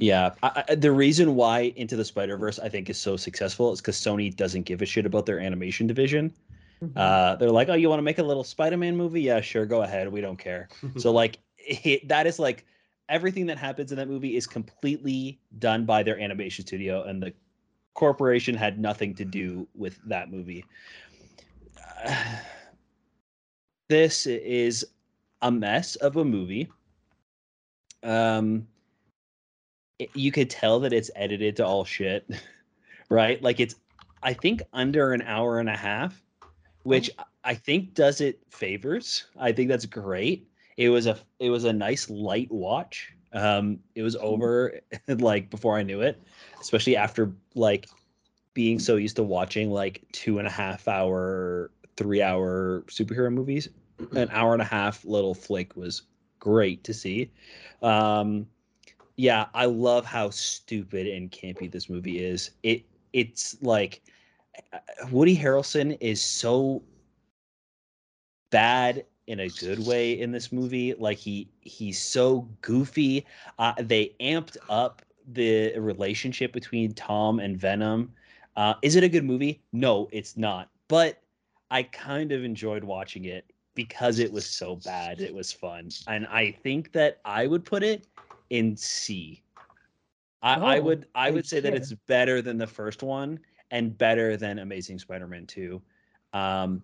Yeah, I, I, the reason why Into the Spider Verse I think is so successful is because Sony doesn't give a shit about their animation division. mhm. Uh, they're like, "Oh, you want to make a little Spider-Man movie? Yeah, sure, go ahead. We don't care." so like, it, that is like everything that happens in that movie is completely done by their animation studio, and the corporation had nothing to do with that movie. Uh, this is a mess of a movie. Um, it- you could tell that it's edited to all shit, right? Like it's, I think, under an hour and a half, which I think does it favors. I think that's great. It was a it was a nice light watch. Um, it was over like before I knew it, especially after like being so used to watching like two and a half hour, three hour superhero movies. An hour and a half little flick was great to see. Um, yeah, I love how stupid and campy this movie is. It it's like uh, Woody Harrelson is so bad in a good way in this movie. Like he he's so goofy. Uh, they amped up the relationship between Tom and Venom. Uh, is it a good movie? No, it's not. But I kind of enjoyed watching it because it was so bad. It was fun, and I think that I would put it in C. I, Oh, would I I would say that it's better than the first one and better than Amazing Spider-Man 2. Um,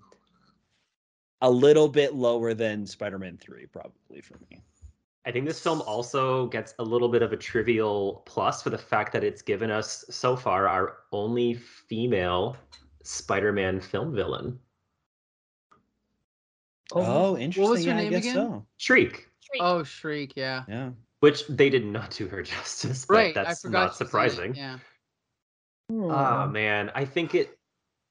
a little bit lower than Spider-Man 3, probably for me. I think this film also gets a little bit of a trivial plus for the fact that it's given us so far our only female Spider-Man film villain, Oh, interesting. What was her yeah, name I guess again? so. Shriek, Shriek. Oh, Shriek, yeah. Yeah. Which they did not do her justice, but Right, that's not she was in it, surprising. Yeah. Ah man, I think it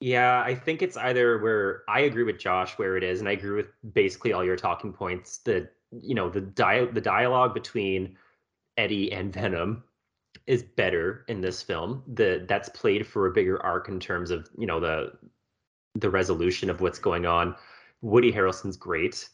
Yeah, I think it's either where I agree with Josh where it is, and I agree with basically all your talking points. The you know the dia- the dialogue between Eddie and Venom is better in this film. The that's played for a bigger arc in terms of you know the the resolution of what's going on. Woody Harrelson's great.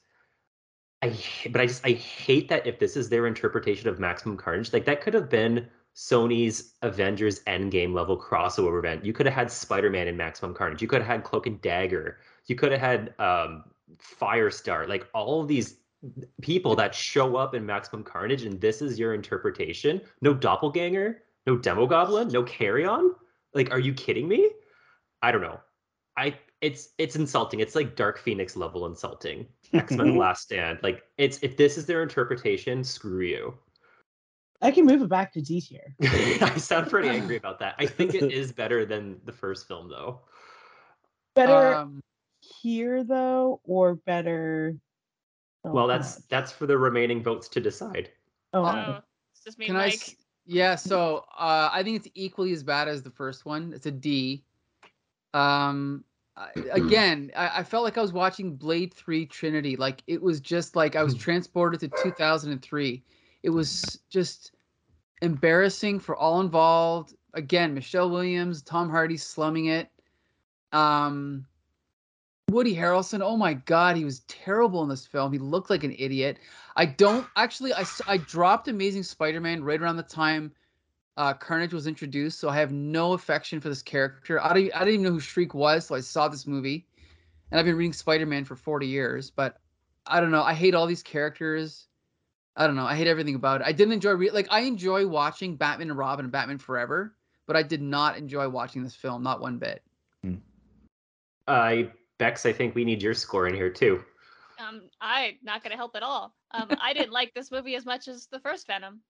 I but I just I hate that if this is their interpretation of Maximum Carnage, like that could have been Sony's Avengers Endgame level crossover event. You could have had Spider-Man in Maximum Carnage. You could have had Cloak and Dagger. You could have had um, Firestar. Like all of these people that show up in Maximum Carnage, and this is your interpretation. No doppelganger, no Demogoblin, no Carrion. Like, are you kidding me? I don't know. I it's it's insulting. It's like Dark Phoenix level insulting. X Men: Last Stand. Like, it's if this is their interpretation, screw you. I can move it back to D tier. I sound pretty angry about that. I think it is better than the first film, though. Better Um, here though, or better? Oh, Well, that's on. that's for the remaining votes to decide. Oh, Oh, it's just me, can I? Mike. s- Yeah. So uh, I think it's equally as bad as the first one. It's a D. Um. I- Again, I, I felt like I was watching Blade Three Trinity. Like it was just like I was transported to 2003. It was just embarrassing for all involved. Again, Michelle Williams, Tom Hardy slumming it. Um, Woody Harrelson. Oh my God, he was terrible in this film. He looked like an idiot. I don't actually. I I dropped Amazing Spider-Man right around the time uh, Carnage was introduced, so I have no affection for this character. I don't. I didn't even know who Shriek was, so I saw this movie, and I've been reading Spider-Man for 40 years. But I don't know. I hate all these characters. I don't know. I hate everything about it. I didn't enjoy re- like I enjoy watching Batman and Robin and Batman Forever, but I did not enjoy watching this film, not one bit. Uh, Bex, I think we need your score in here too. Um, I'm not gonna help at all. Um, I didn't like this movie as much as the first Venom.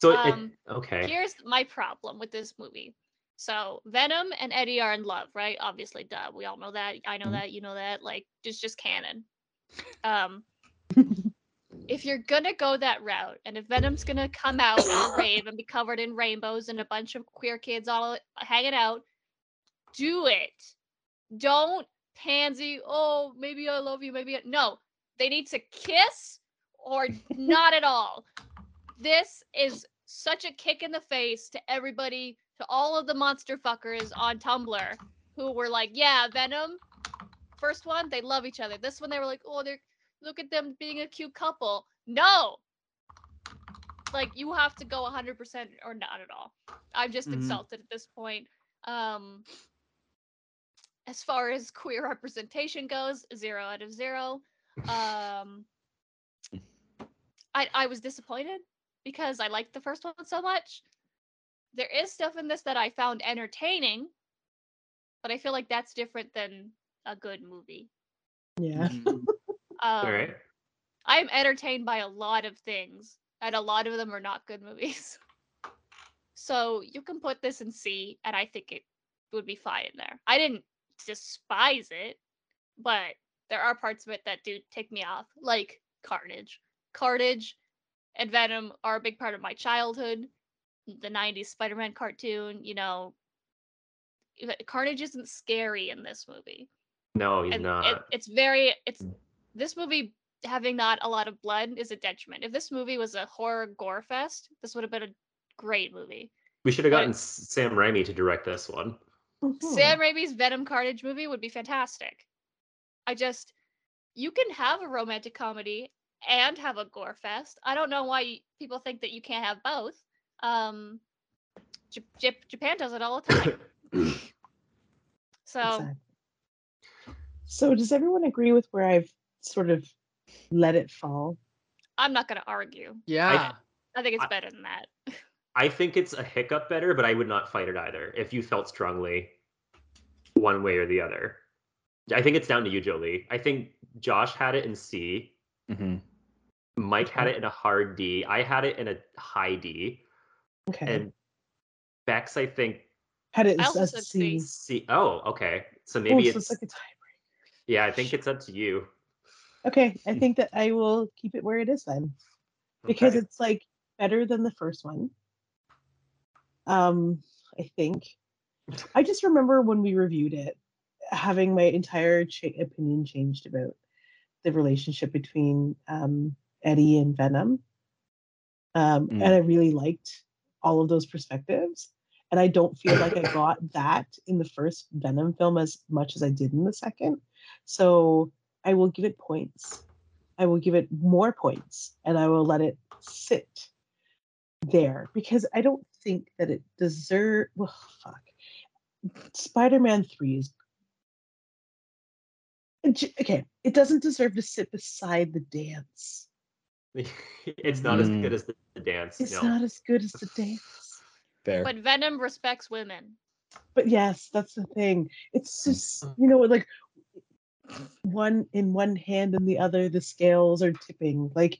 So Um, it, okay, Here's my problem with this movie. So Venom and Eddie are in love, right? Obviously, duh. We all know that. I know Mhm. that. You know that. Like, it's just canon. Um, if you're gonna go that route, and if Venom's gonna come out and rave and be covered in rainbows and a bunch of queer kids all hanging out, do it. Don't pansy. Oh, maybe I love you. Maybe I... no. They need to kiss or not at all. This is such a kick in the face to everybody, to all of the monster fuckers on Tumblr who were like, yeah, Venom. First one, they love each other. This one, they were like, oh, they're look at them being a cute couple. No. Like you have to go 100% or not at all. I'm just Mhm. insulted at this point. Um as far as queer representation goes, 0 out of 0. Um I I was disappointed because I liked the first one so much. There is stuff in this that I found entertaining, but I feel like that's different than a good movie. yeah. Mhm. Um, all right. I'm entertained by a lot of things, and a lot of them are not good movies. So you can put this in C, and I think it would be fine in there. I didn't despise it, but there are parts of it that do tick me off, like Carnage. Carnage and Venom are a big part of my childhood. The 90s Spider Man cartoon, you know. Carnage isn't scary in this movie No, he's and not. It, it's very it's this movie having not a lot of blood is a detriment. If this movie was a horror gore fest, this would have been a great movie. we should have gotten S- Sam Raimi to direct this one. Mhm. Sam Raimi's Venom Carnage movie would be fantastic. I just you can have a romantic comedy and have a gore fest. I don't know why y- people think that you can't have both. Um J- J- Japan does it all the time. So Exactly. So does everyone agree with where I've sort of let it fall? I'm not going to argue. Yeah. I think it's I- better than that. I think it's a hiccup better, but I would not fight it either if you felt strongly one way or the other. I think it's down to you, Jolie. I think Josh had it in C. Mhm. Mike had it in a hard D. I had it in a high D. Okay. And Bex, I think Had it I as also a said C. C. C. Oh, okay. So Oh, maybe so it's, it's like a tiebreaker. yeah. I think it's up to you. Okay, I think that I will keep it where it is then. Because Okay. it's like better than the first one. Um, I think. I just remember when we reviewed it, having my entire cha- opinion changed about the relationship between um, Eddie and Venom. Um, Mm. And I really liked all of those perspectives. And I don't feel like I got that in the first Venom film as much as I did in the second. So I will give it points. I will give it more points and I will let it sit there because I don't think that it deserve. Well, fuck. Spider-Man Three is okay. It doesn't deserve to sit beside the dance. it's not as Mm. good as the, the dance. It's no. not as good as the dance. Fair. But Venom respects women. But yes, that's the thing. It's just you know like one in one hand and the other the scales are tipping. Like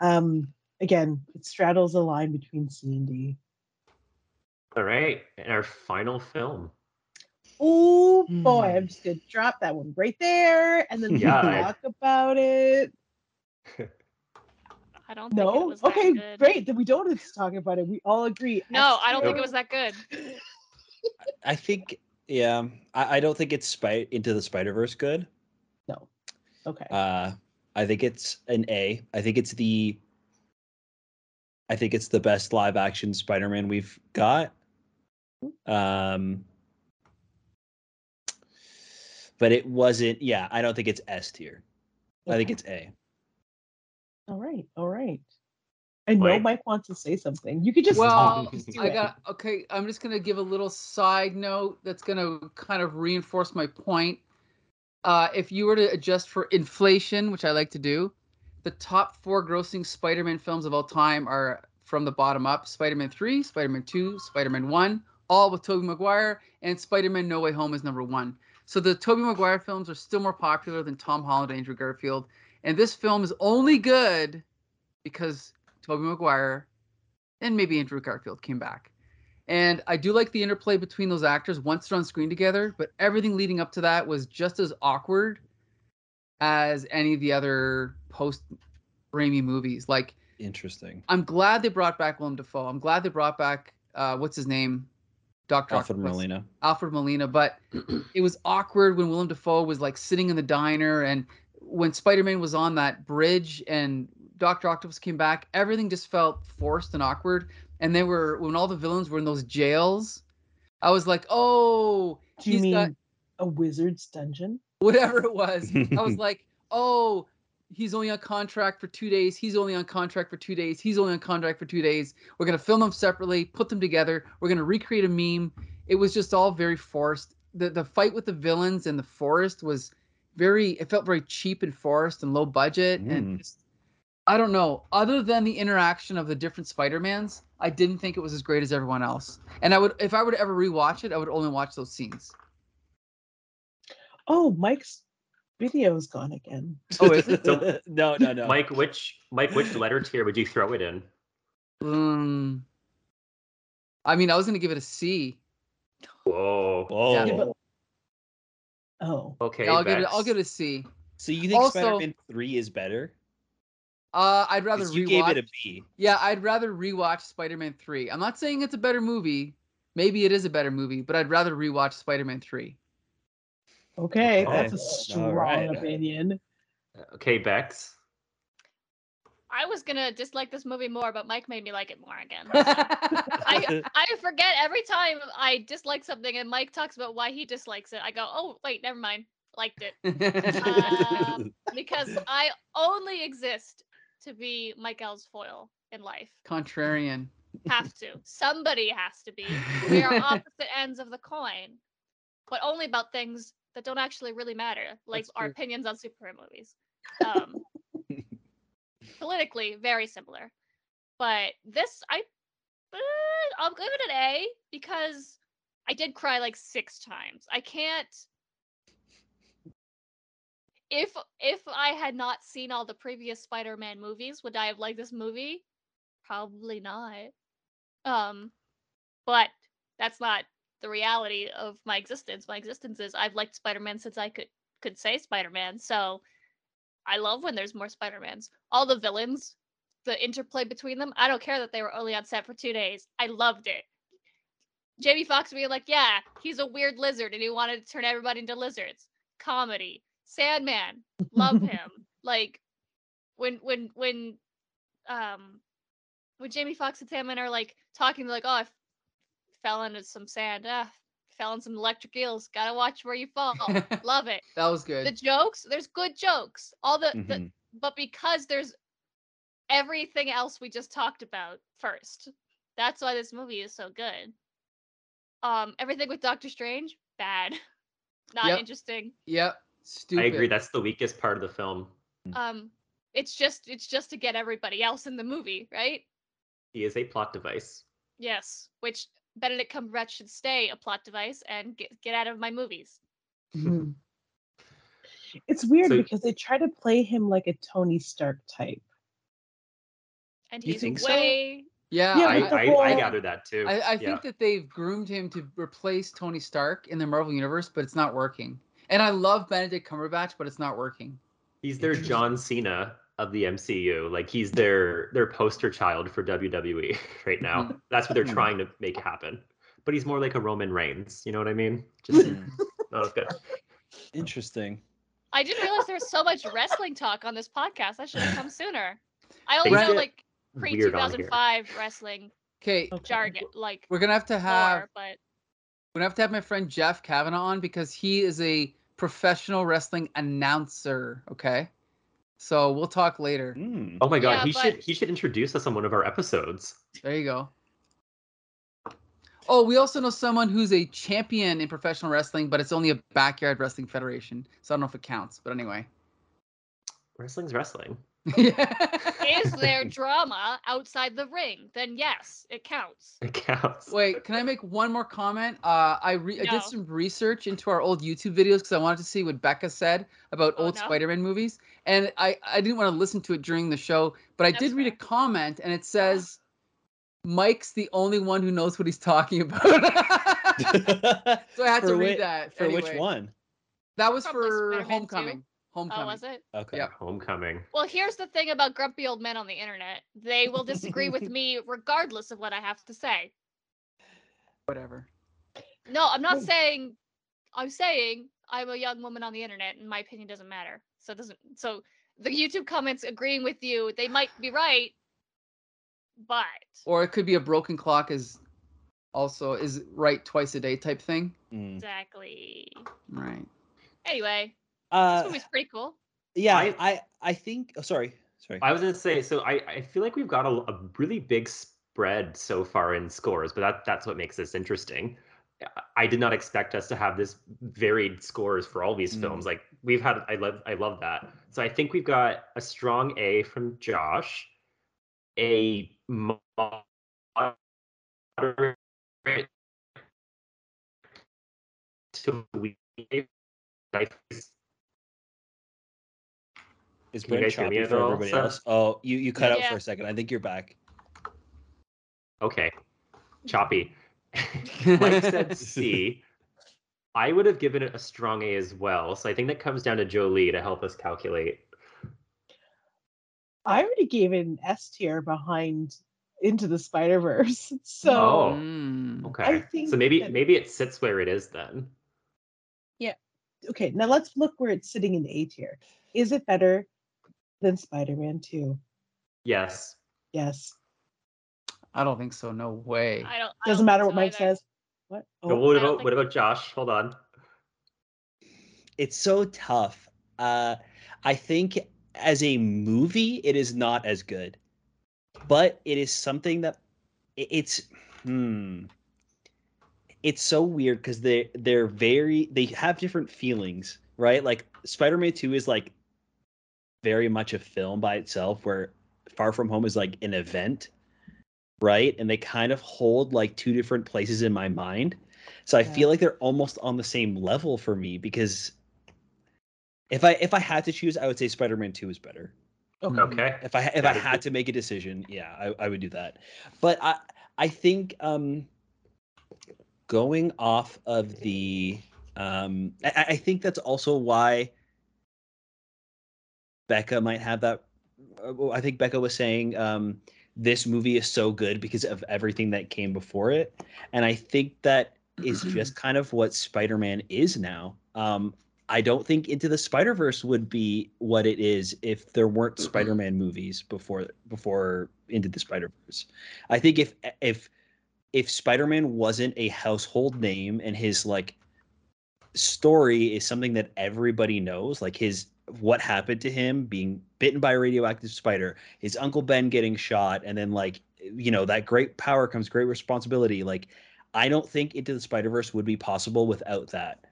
um again, it straddles a line between C and D. All right, and our final film. Oh boy. I'm just gonna drop that one right there and then we Yeah, can I- talk about it. I don't think it No? was that Okay, good. great. Then we don't have to talk about it. We all agree. No, I don't think it was that good. I think, yeah, I, I don't think it's Spy into the Spider Verse good. No. Okay. Uh, I think it's an A. I think it's the. I think it's the best live action Spider Man we've got. Um, but it wasn't. Yeah, I don't think it's S tier. I think it's A. all right. All right. I know Mike? Mike wants to say something. You could just Well, talk. Just I got okay. I'm just gonna give a little side note that's gonna kind of reinforce my point. Uh, if you were to adjust for inflation, which I like to do, the top four grossing Spider-Man films of all time are from the bottom up: Spider-Man Three, Spider-Man Two, Spider-Man One, all with Tobey Maguire, and Spider-Man No Way Home is number one. So the Tobey Maguire films are still more popular than Tom Holland and Andrew Garfield, and this film is only good because Tobey Maguire and maybe Andrew Garfield came back. And I do like the interplay between those actors once they're on screen together, but everything leading up to that was just as awkward as any of the other post Raimi movies. Like, Interesting. I'm glad they brought back Willem Dafoe. I'm glad they brought back uh, what's his name, Doctor Alfred Molina. Alfred Molina, but it was awkward when Willem Dafoe was like sitting in the diner and when Spider-Man was on that bridge and Doctor Octopus came back, everything just felt forced and awkward. And they were when all the villains were in those jails, I was like, oh, Do you he's mean got a wizard's dungeon? whatever it was. I was like, oh, he's only on contract for two days. He's only on contract for two days. He's only on contract for two days. We're gonna film them separately, put them together. We're gonna recreate a meme. It was just all very forced. The the fight with the villains in the forest was very. It felt very cheap and forced and low budget Mm. and just. I don't know. Other than the interaction of the different Spider-Mans, I didn't think it was as great as everyone else. And I would, if I were to ever rewatch it, I would only watch those scenes. Oh, Mike's video's gone again. Oh, is it? So- no, no, no. Mike, which Mike, which letter tier would you throw it in? Um, I mean, I was gonna give it a C. Whoa. Oh, Yeah, but- Oh, Okay. Yeah, I'll give it. I'll Bex. give it a C. so you think Also- Spider-Man Three is better? Uh, I'd rather you rewatch. gave it a B. Yeah, I'd rather rewatch Spider-Man Three. I'm not saying it's a better movie. Maybe it is a better movie, but I'd rather rewatch Spider-Man Three. okay. Okay. That's a strong right. opinion. Okay, Bex. I was gonna dislike this movie more, but Mike made me like it more again. I I forget every time I dislike something and Mike talks about why he dislikes it. I go, oh wait, never mind, liked it Um, because I only exist to be Mike Michael's foil in life. Contrarian. Have to. Somebody has to be. We are opposite ends of the coin, but only about things that don't actually really matter, like That's our true. opinions on superhero movies. Um, politically, very similar. But this, I, uh, I'll give it an A because I did cry like six times. I can't. If if I had not seen all the previous Spider-Man movies, would I have liked this movie? Probably not. Um, but that's not the reality of my existence. My existence is I've liked Spider-Man since I could could say Spider-Man. So I love when there's more Spider-Mans. All the villains, the interplay between them. I don't care that they were only on set for two days. I loved it. Jamie Foxx being like, yeah, he's a weird lizard and he wanted to turn everybody into lizards. Comedy. Sandman, love him. like when when when um when Jamie Foxx and Sandman are like talking, they're like, oh, I f- fell into some sand. Ah, fell in some electric eels. Gotta watch where you fall. love it. that was good. The jokes, there's good jokes. All the, the Mhm. but because there's everything else we just talked about first. That's why this movie is so good. Um, everything with Doctor Strange, bad. Not Yep. interesting. yep. Stupid. I agree. That's the weakest part of the film. Um, it's just it's just to get everybody else in the movie, right? He is a plot device. Yes. Which Benedict Cumberbatch should stay a plot device and get get out of my movies. Mhm. It's weird So- because they try to play him like a Tony Stark type. And he's think so? way Yeah, Yeah, I, with the I, I whole- gathered that too. I, I Yeah. think that they've groomed him to replace Tony Stark in the Marvel universe, but it's not working. And I love Benedict Cumberbatch, but it's not working. He's their John Cena of the MCU. Like he's their their poster child for WWE right now. Mhm. That's what they're Mhm. trying to make happen. But he's more like a Roman Reigns. You know what I mean? Just Mm. not as good. Interesting. I didn't realize there was so much wrestling talk on this podcast. I should have come sooner. I only know like pre weird two on thousand here. five wrestling Okay, Okay. jargon, like we're gonna have to have more, but we're gonna have to have my friend Jeff Kavanaugh on because he is a professional wrestling announcer. Okay, so we'll talk later. Mm. Oh my god, Yeah, he should he should introduce us on one of our episodes. There you go. Oh, we also know someone who's a champion in professional wrestling, but it's only a backyard wrestling federation, so I don't know if it counts. But anyway. Wrestling's wrestling. is there drama outside the ring? Then yes, it counts. It counts. Wait, can I make one more comment? Uh, I, re- I did some research into our old YouTube videos because I wanted to see what Becca said about Oh, old no? Spider-Man movies, and I I didn't want to listen to it during the show, but I That's did read a comment, and it says, "Mike's the only one who knows what he's talking about." so I had For to read whi- that. For which one? That was Probably for Spider-Man 2. Homecoming. Homecoming. Oh, was it? Okay. Yep. Homecoming. Well, here's the thing about grumpy old men on the internet. They will disagree with me regardless of what I have to say. Whatever. No, I'm not saying. I'm saying I'm a young woman on the internet, and my opinion doesn't matter. So it doesn't. So the YouTube comments agreeing with you, they might be right, but Or it could be a broken clock is also is right twice a day type thing. Mm. exactly. Right. Anyway, Uh, this movie's pretty cool. yeah, I- I, I think. Oh, sorry, sorry. I was gonna say, so I, I feel like we've got a, a really big spread so far in scores, but that that's what makes this interesting. I- I did not expect us to have this varied scores for all these Mm. films. Like we've had, I love, I love that. So I think we've got a strong A from Josh, a moderate to weak. I Is Can Brent guys hear me choppy for all, everybody sir? else? Oh, you you cut out for a second. I think you're back. Okay. Choppy. Mike said C. I would have given it a strong A as well. So I think that comes down to Jolie to help us calculate. I already gave it an S tier behind Into the Spider Verse. So Oh. Mm. Okay. think So maybe that- maybe it sits where it is then. Yeah. Okay, now let's look where it's sitting in the A tier. Is it better than Spider Man 2? Yes. Yes. I don't think so. No way. I don't. I Doesn't don't matter think what so Mike either. says. What? But Oh, what about what about Josh? Hold on. It's so tough. Uh, I think as a movie, it is not as good, but it is something that it's hmm. It's so weird because they they're very they have different feelings, right? Like Spider-Man Two is like very much a film by itself, where Far From Home is like an event, right? And they kind of hold like two different places in my mind. So I Yeah. feel like they're almost on the same level for me because if I if I had to choose, I would say Spider-Man 2 is better. okay. Mhm. Okay. If I if I had to make a decision, yeah, I, I would do that. But I I think um going off of the um I, I- I think that's also why Becca might have that uh, I think Becca was saying um this movie is so good because of everything that came before it. And I think that is just kind of what Spider-Man is now. Um, I don't think Into the Spider-Verse would be what it is if there weren't Spider-Man movies before before Into the Spider-Verse. I think if if if Spider-Man wasn't a household name and his like story is something that everybody knows, like his what happened to him being bitten by a radioactive spider, his uncle Ben getting shot, and then like you know that great power comes great responsibility. Like I don't think Into the Spider Verse would be possible without that.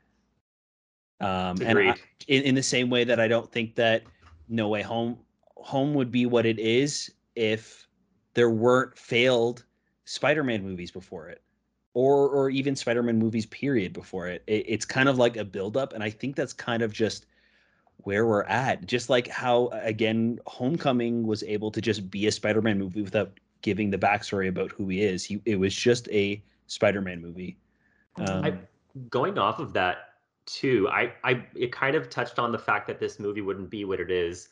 Um, and I, in, in the same way that I don't think that No Way Home Home would be what it is if there weren't failed Spider-Man movies before it, or or even Spider-Man movies period before it. it it's kind of like a buildup, and I think that's kind of just where we're at. Just like how again, Homecoming was able to just be a Spider-Man movie without giving the backstory about who he is. He it was just a Spider-Man movie. Um, I, going off of that too, I, I it kind of touched on the fact that this movie wouldn't be what it is.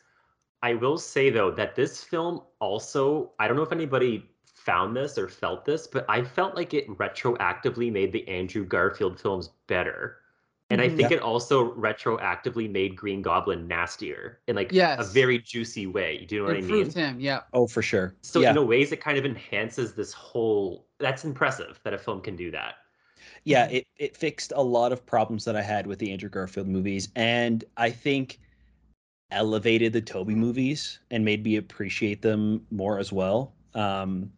I will say though that this film also, I don't know if anybody found this or felt this, but I felt like it retroactively made the Andrew Garfield films better. And mm-hmm. I think yeah. it also retroactively made Green Goblin nastier in like yes. a very juicy way. Do you know what Improved I mean? Improved him, yeah. Oh, for sure. So yeah. in a ways, it kind of enhances this whole. That's impressive that a film can do that. Yeah, it it fixed a lot of problems that I had with the Andrew Garfield movies, and I think elevated the Tobey movies and made me appreciate them more as well. Um,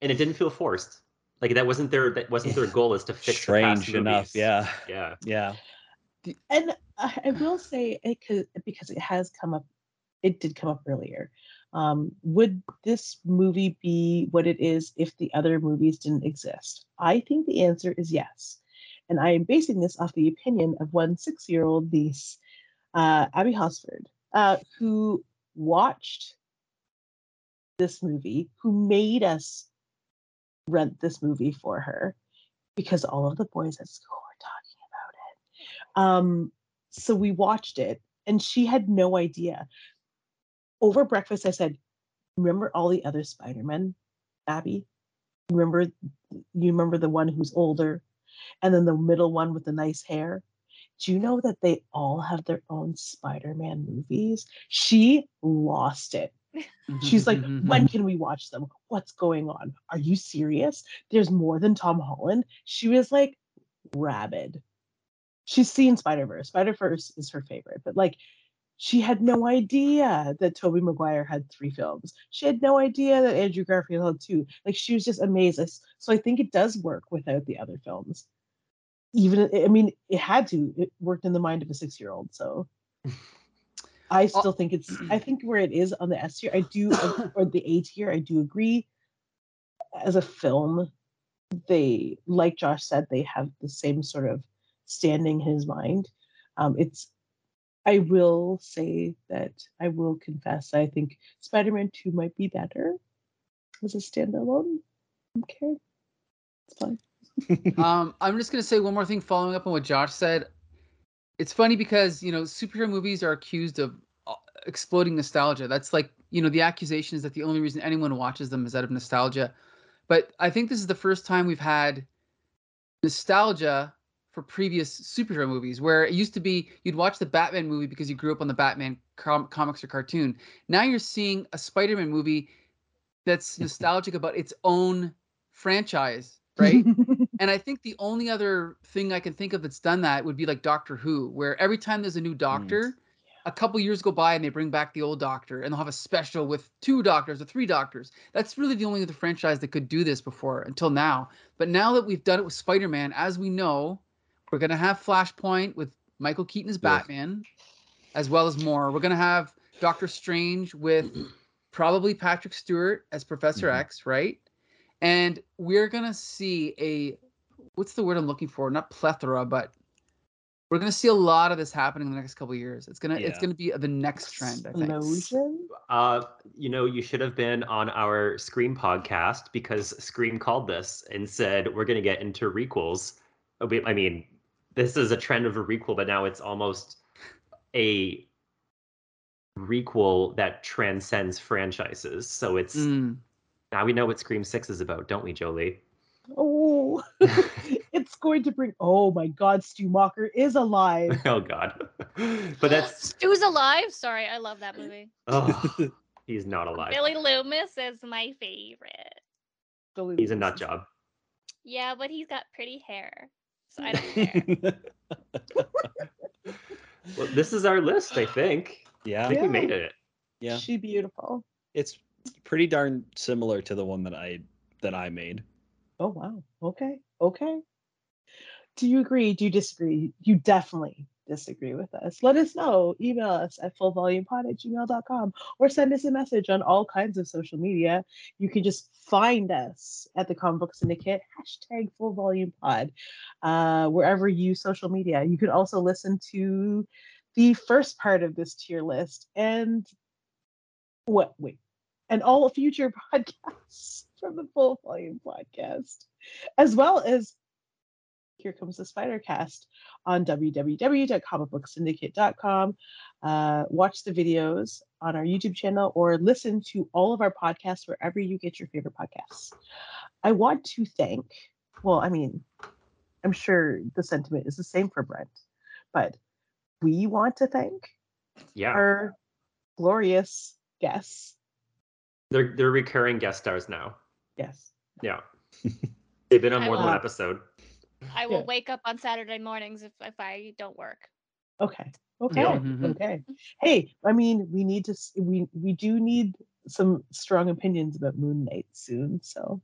and it didn't feel forced. Like that wasn't their that wasn't their goal is to fix strange enough. Yeah, yeah, yeah. And I will say it could, because it has come up, it did come up earlier. Um, would this movie be what it is if the other movies didn't exist? I think the answer is yes. And I am basing this off the opinion of one six year old niece, uh, Abby Hosford, uh, who watched this movie, who made us rent this movie for her because all of the boys at school were talking about it. Um, so we watched it, and she had no idea. Over breakfast, I said, "Remember all the other Spider-Men, Abby? Remember, you remember the one who's older, and then the middle one with the nice hair." Do you know that they all have their own Spider-Man movies? She lost it She's like, when mm-hmm. can we watch them? What's going on? Are you serious? There's more than Tom Holland. She was like rabid. She's seen Spider Verse. Spider Verse is her favorite, but like, she had no idea that Tobey Maguire had three films. She had no idea that Andrew Garfield had two. Like, she was just amazed. So I think it does work without the other films. Even, I mean, it had to. It worked in the mind of a six year old. So. I still think it's I think where it is on the S tier, I do or the A tier, I do agree. As a film, they like Josh said, they have the same sort of standing in his mind. Um, it's I will say that I will confess I think Spider-Man 2 might be better as a standalone. Okay. It's fine. um, I'm just gonna say one more thing following up on what Josh said it's funny because you know superhero movies are accused of uh, exploding nostalgia. That's like you know the accusation is that the only reason anyone watches them is out of nostalgia. But I think this is the first time we've had nostalgia for previous superhero movies, where it used to be you'd watch the Batman movie because you grew up on the Batman com- comics or cartoon. Now you're seeing a Spider-Man movie that's nostalgic about its own franchise right? and I think the only other thing I can think of that's done that would be like Doctor Who, where every time there's a new doctor, mm. a couple years go by and they bring back the old doctor and they'll have a special with two doctors or three doctors. That's really the only other franchise that could do this before until now. But now that we've done it with Spider-Man, as we know, we're gonna have Flashpoint with Michael Keaton as Batman, as well as more. We're gonna have Doctor Strange with probably Patrick Stewart as Professor mm-hmm. X, right? and we're gonna see a what's the word I'm looking for? Not plethora, but we're gonna see a lot of this happening in the next couple years. It's gonna yeah. it's gonna be the next trend. I think. Uh, you know, you should have been on our Scream podcast because Scream called this and said we're gonna get into requels. I mean, this is a trend of a requel, but now it's almost a requel that transcends franchises. So it's mm Now we know what Scream Six is about, don't we, Jolie? It's going to bring. Oh my God, Stu Macher is alive. oh God. but that's Stu's alive. Sorry, I love that movie. oh, he's not alive. Billy Loomis is my favorite. Billy He's a nut job. Yeah, but he's got pretty hair, so I don't care. Well, this is our list, I think. Yeah, I yeah, think we made it. yeah. She beautiful. It's pretty darn similar to the one that I that I made. Oh wow. Okay. Okay. Do you agree? Do you disagree? You definitely disagree with us. Let us know. Email us at fullvolumepod at gmail.com or send us a message on all kinds of social media. You can just find us at the Comic Book Syndicate, hashtag full volume pod, uh, wherever you social media. You can also listen to the first part of this tier list and what wait and all future podcasts from the full volume podcast as well as here comes the spider cast on www.comicbooksyndicate.com uh, watch the videos on our youtube channel or listen to all of our podcasts wherever you get your favorite podcasts i want to thank well i mean i'm sure the sentiment is the same for brent but we want to thank Yeah. our glorious guests They're they're recurring guest stars now. Yes Yeah. They've been on I more than one episode. I will Yeah. wake up on Saturday mornings if, if I don't work. Okay. Okay. Yeah. Mhm. Okay. Hey, I mean, we need to. s- We we do need some strong opinions about Moon Knight soon. So,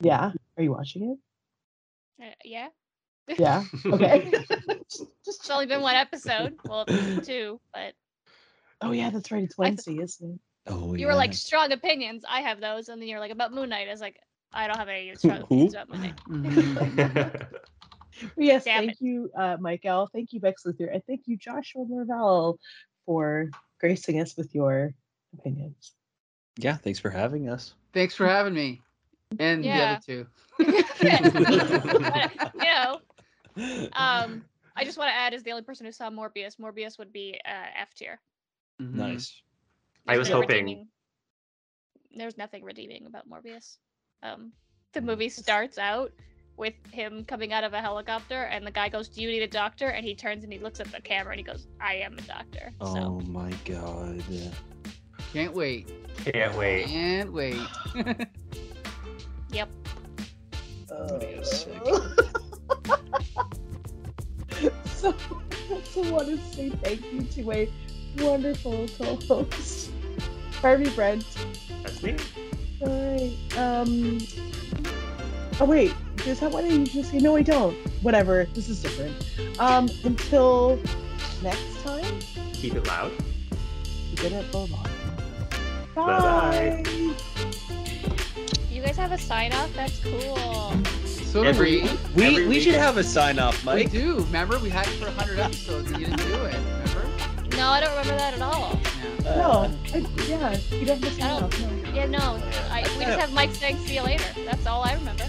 yeah. Are you watching Uh, yeah, it? Yeah. Okay. just, just it's only been one episode. Well, two, but Oh yeah, that's right. It's I th- Wednesday, isn't it? Oh, you were like strong opinions. I have those, and then you're like about Moon Knight. I was like, I don't have any strong opinions about Moon Knight. Yes. Damn thank you, uh, Michael. Thank you, Bex Luthor, and thank you, Joshua Marvell, for gracing us with your opinions. yeah. Thanks for having us. Thanks for having me. And the other two. But, you know, um, I just want to add, as the only person who saw Morbius, Morbius would be uh, F tier. Mhm. Nice. I was no hoping- redeeming- There's nothing redeeming about Morbius. Um, the movie starts out with him coming out of a helicopter, and the guy goes, "Do you need a doctor?" And he turns and he looks at the camera and he goes, "I am a doctor." Oh my god. Can't wait. Can't wait. Can't wait. yep. gonna get sick. so, so I want to say thank you to my wonderful co-host, Harvey Brent. That's me. All right. Um. Oh wait, is that what I usually say? No, I don't. Whatever. This is different. Um. Until next time, Keep it loud. keep it at full volume. Bye-bye. Bye. You guys have a sign off. That's cool. So do Every- we. We Every we should have a sign off, Mike. We do. Remember, we had it for 100 episodes and you didn't do it. Remember? No, I don't remember that at all. Yeah. No. I, yeah. You don't have to I don't- No. Yeah, no. I, we just have Mike saying "see you later." That's all I remember.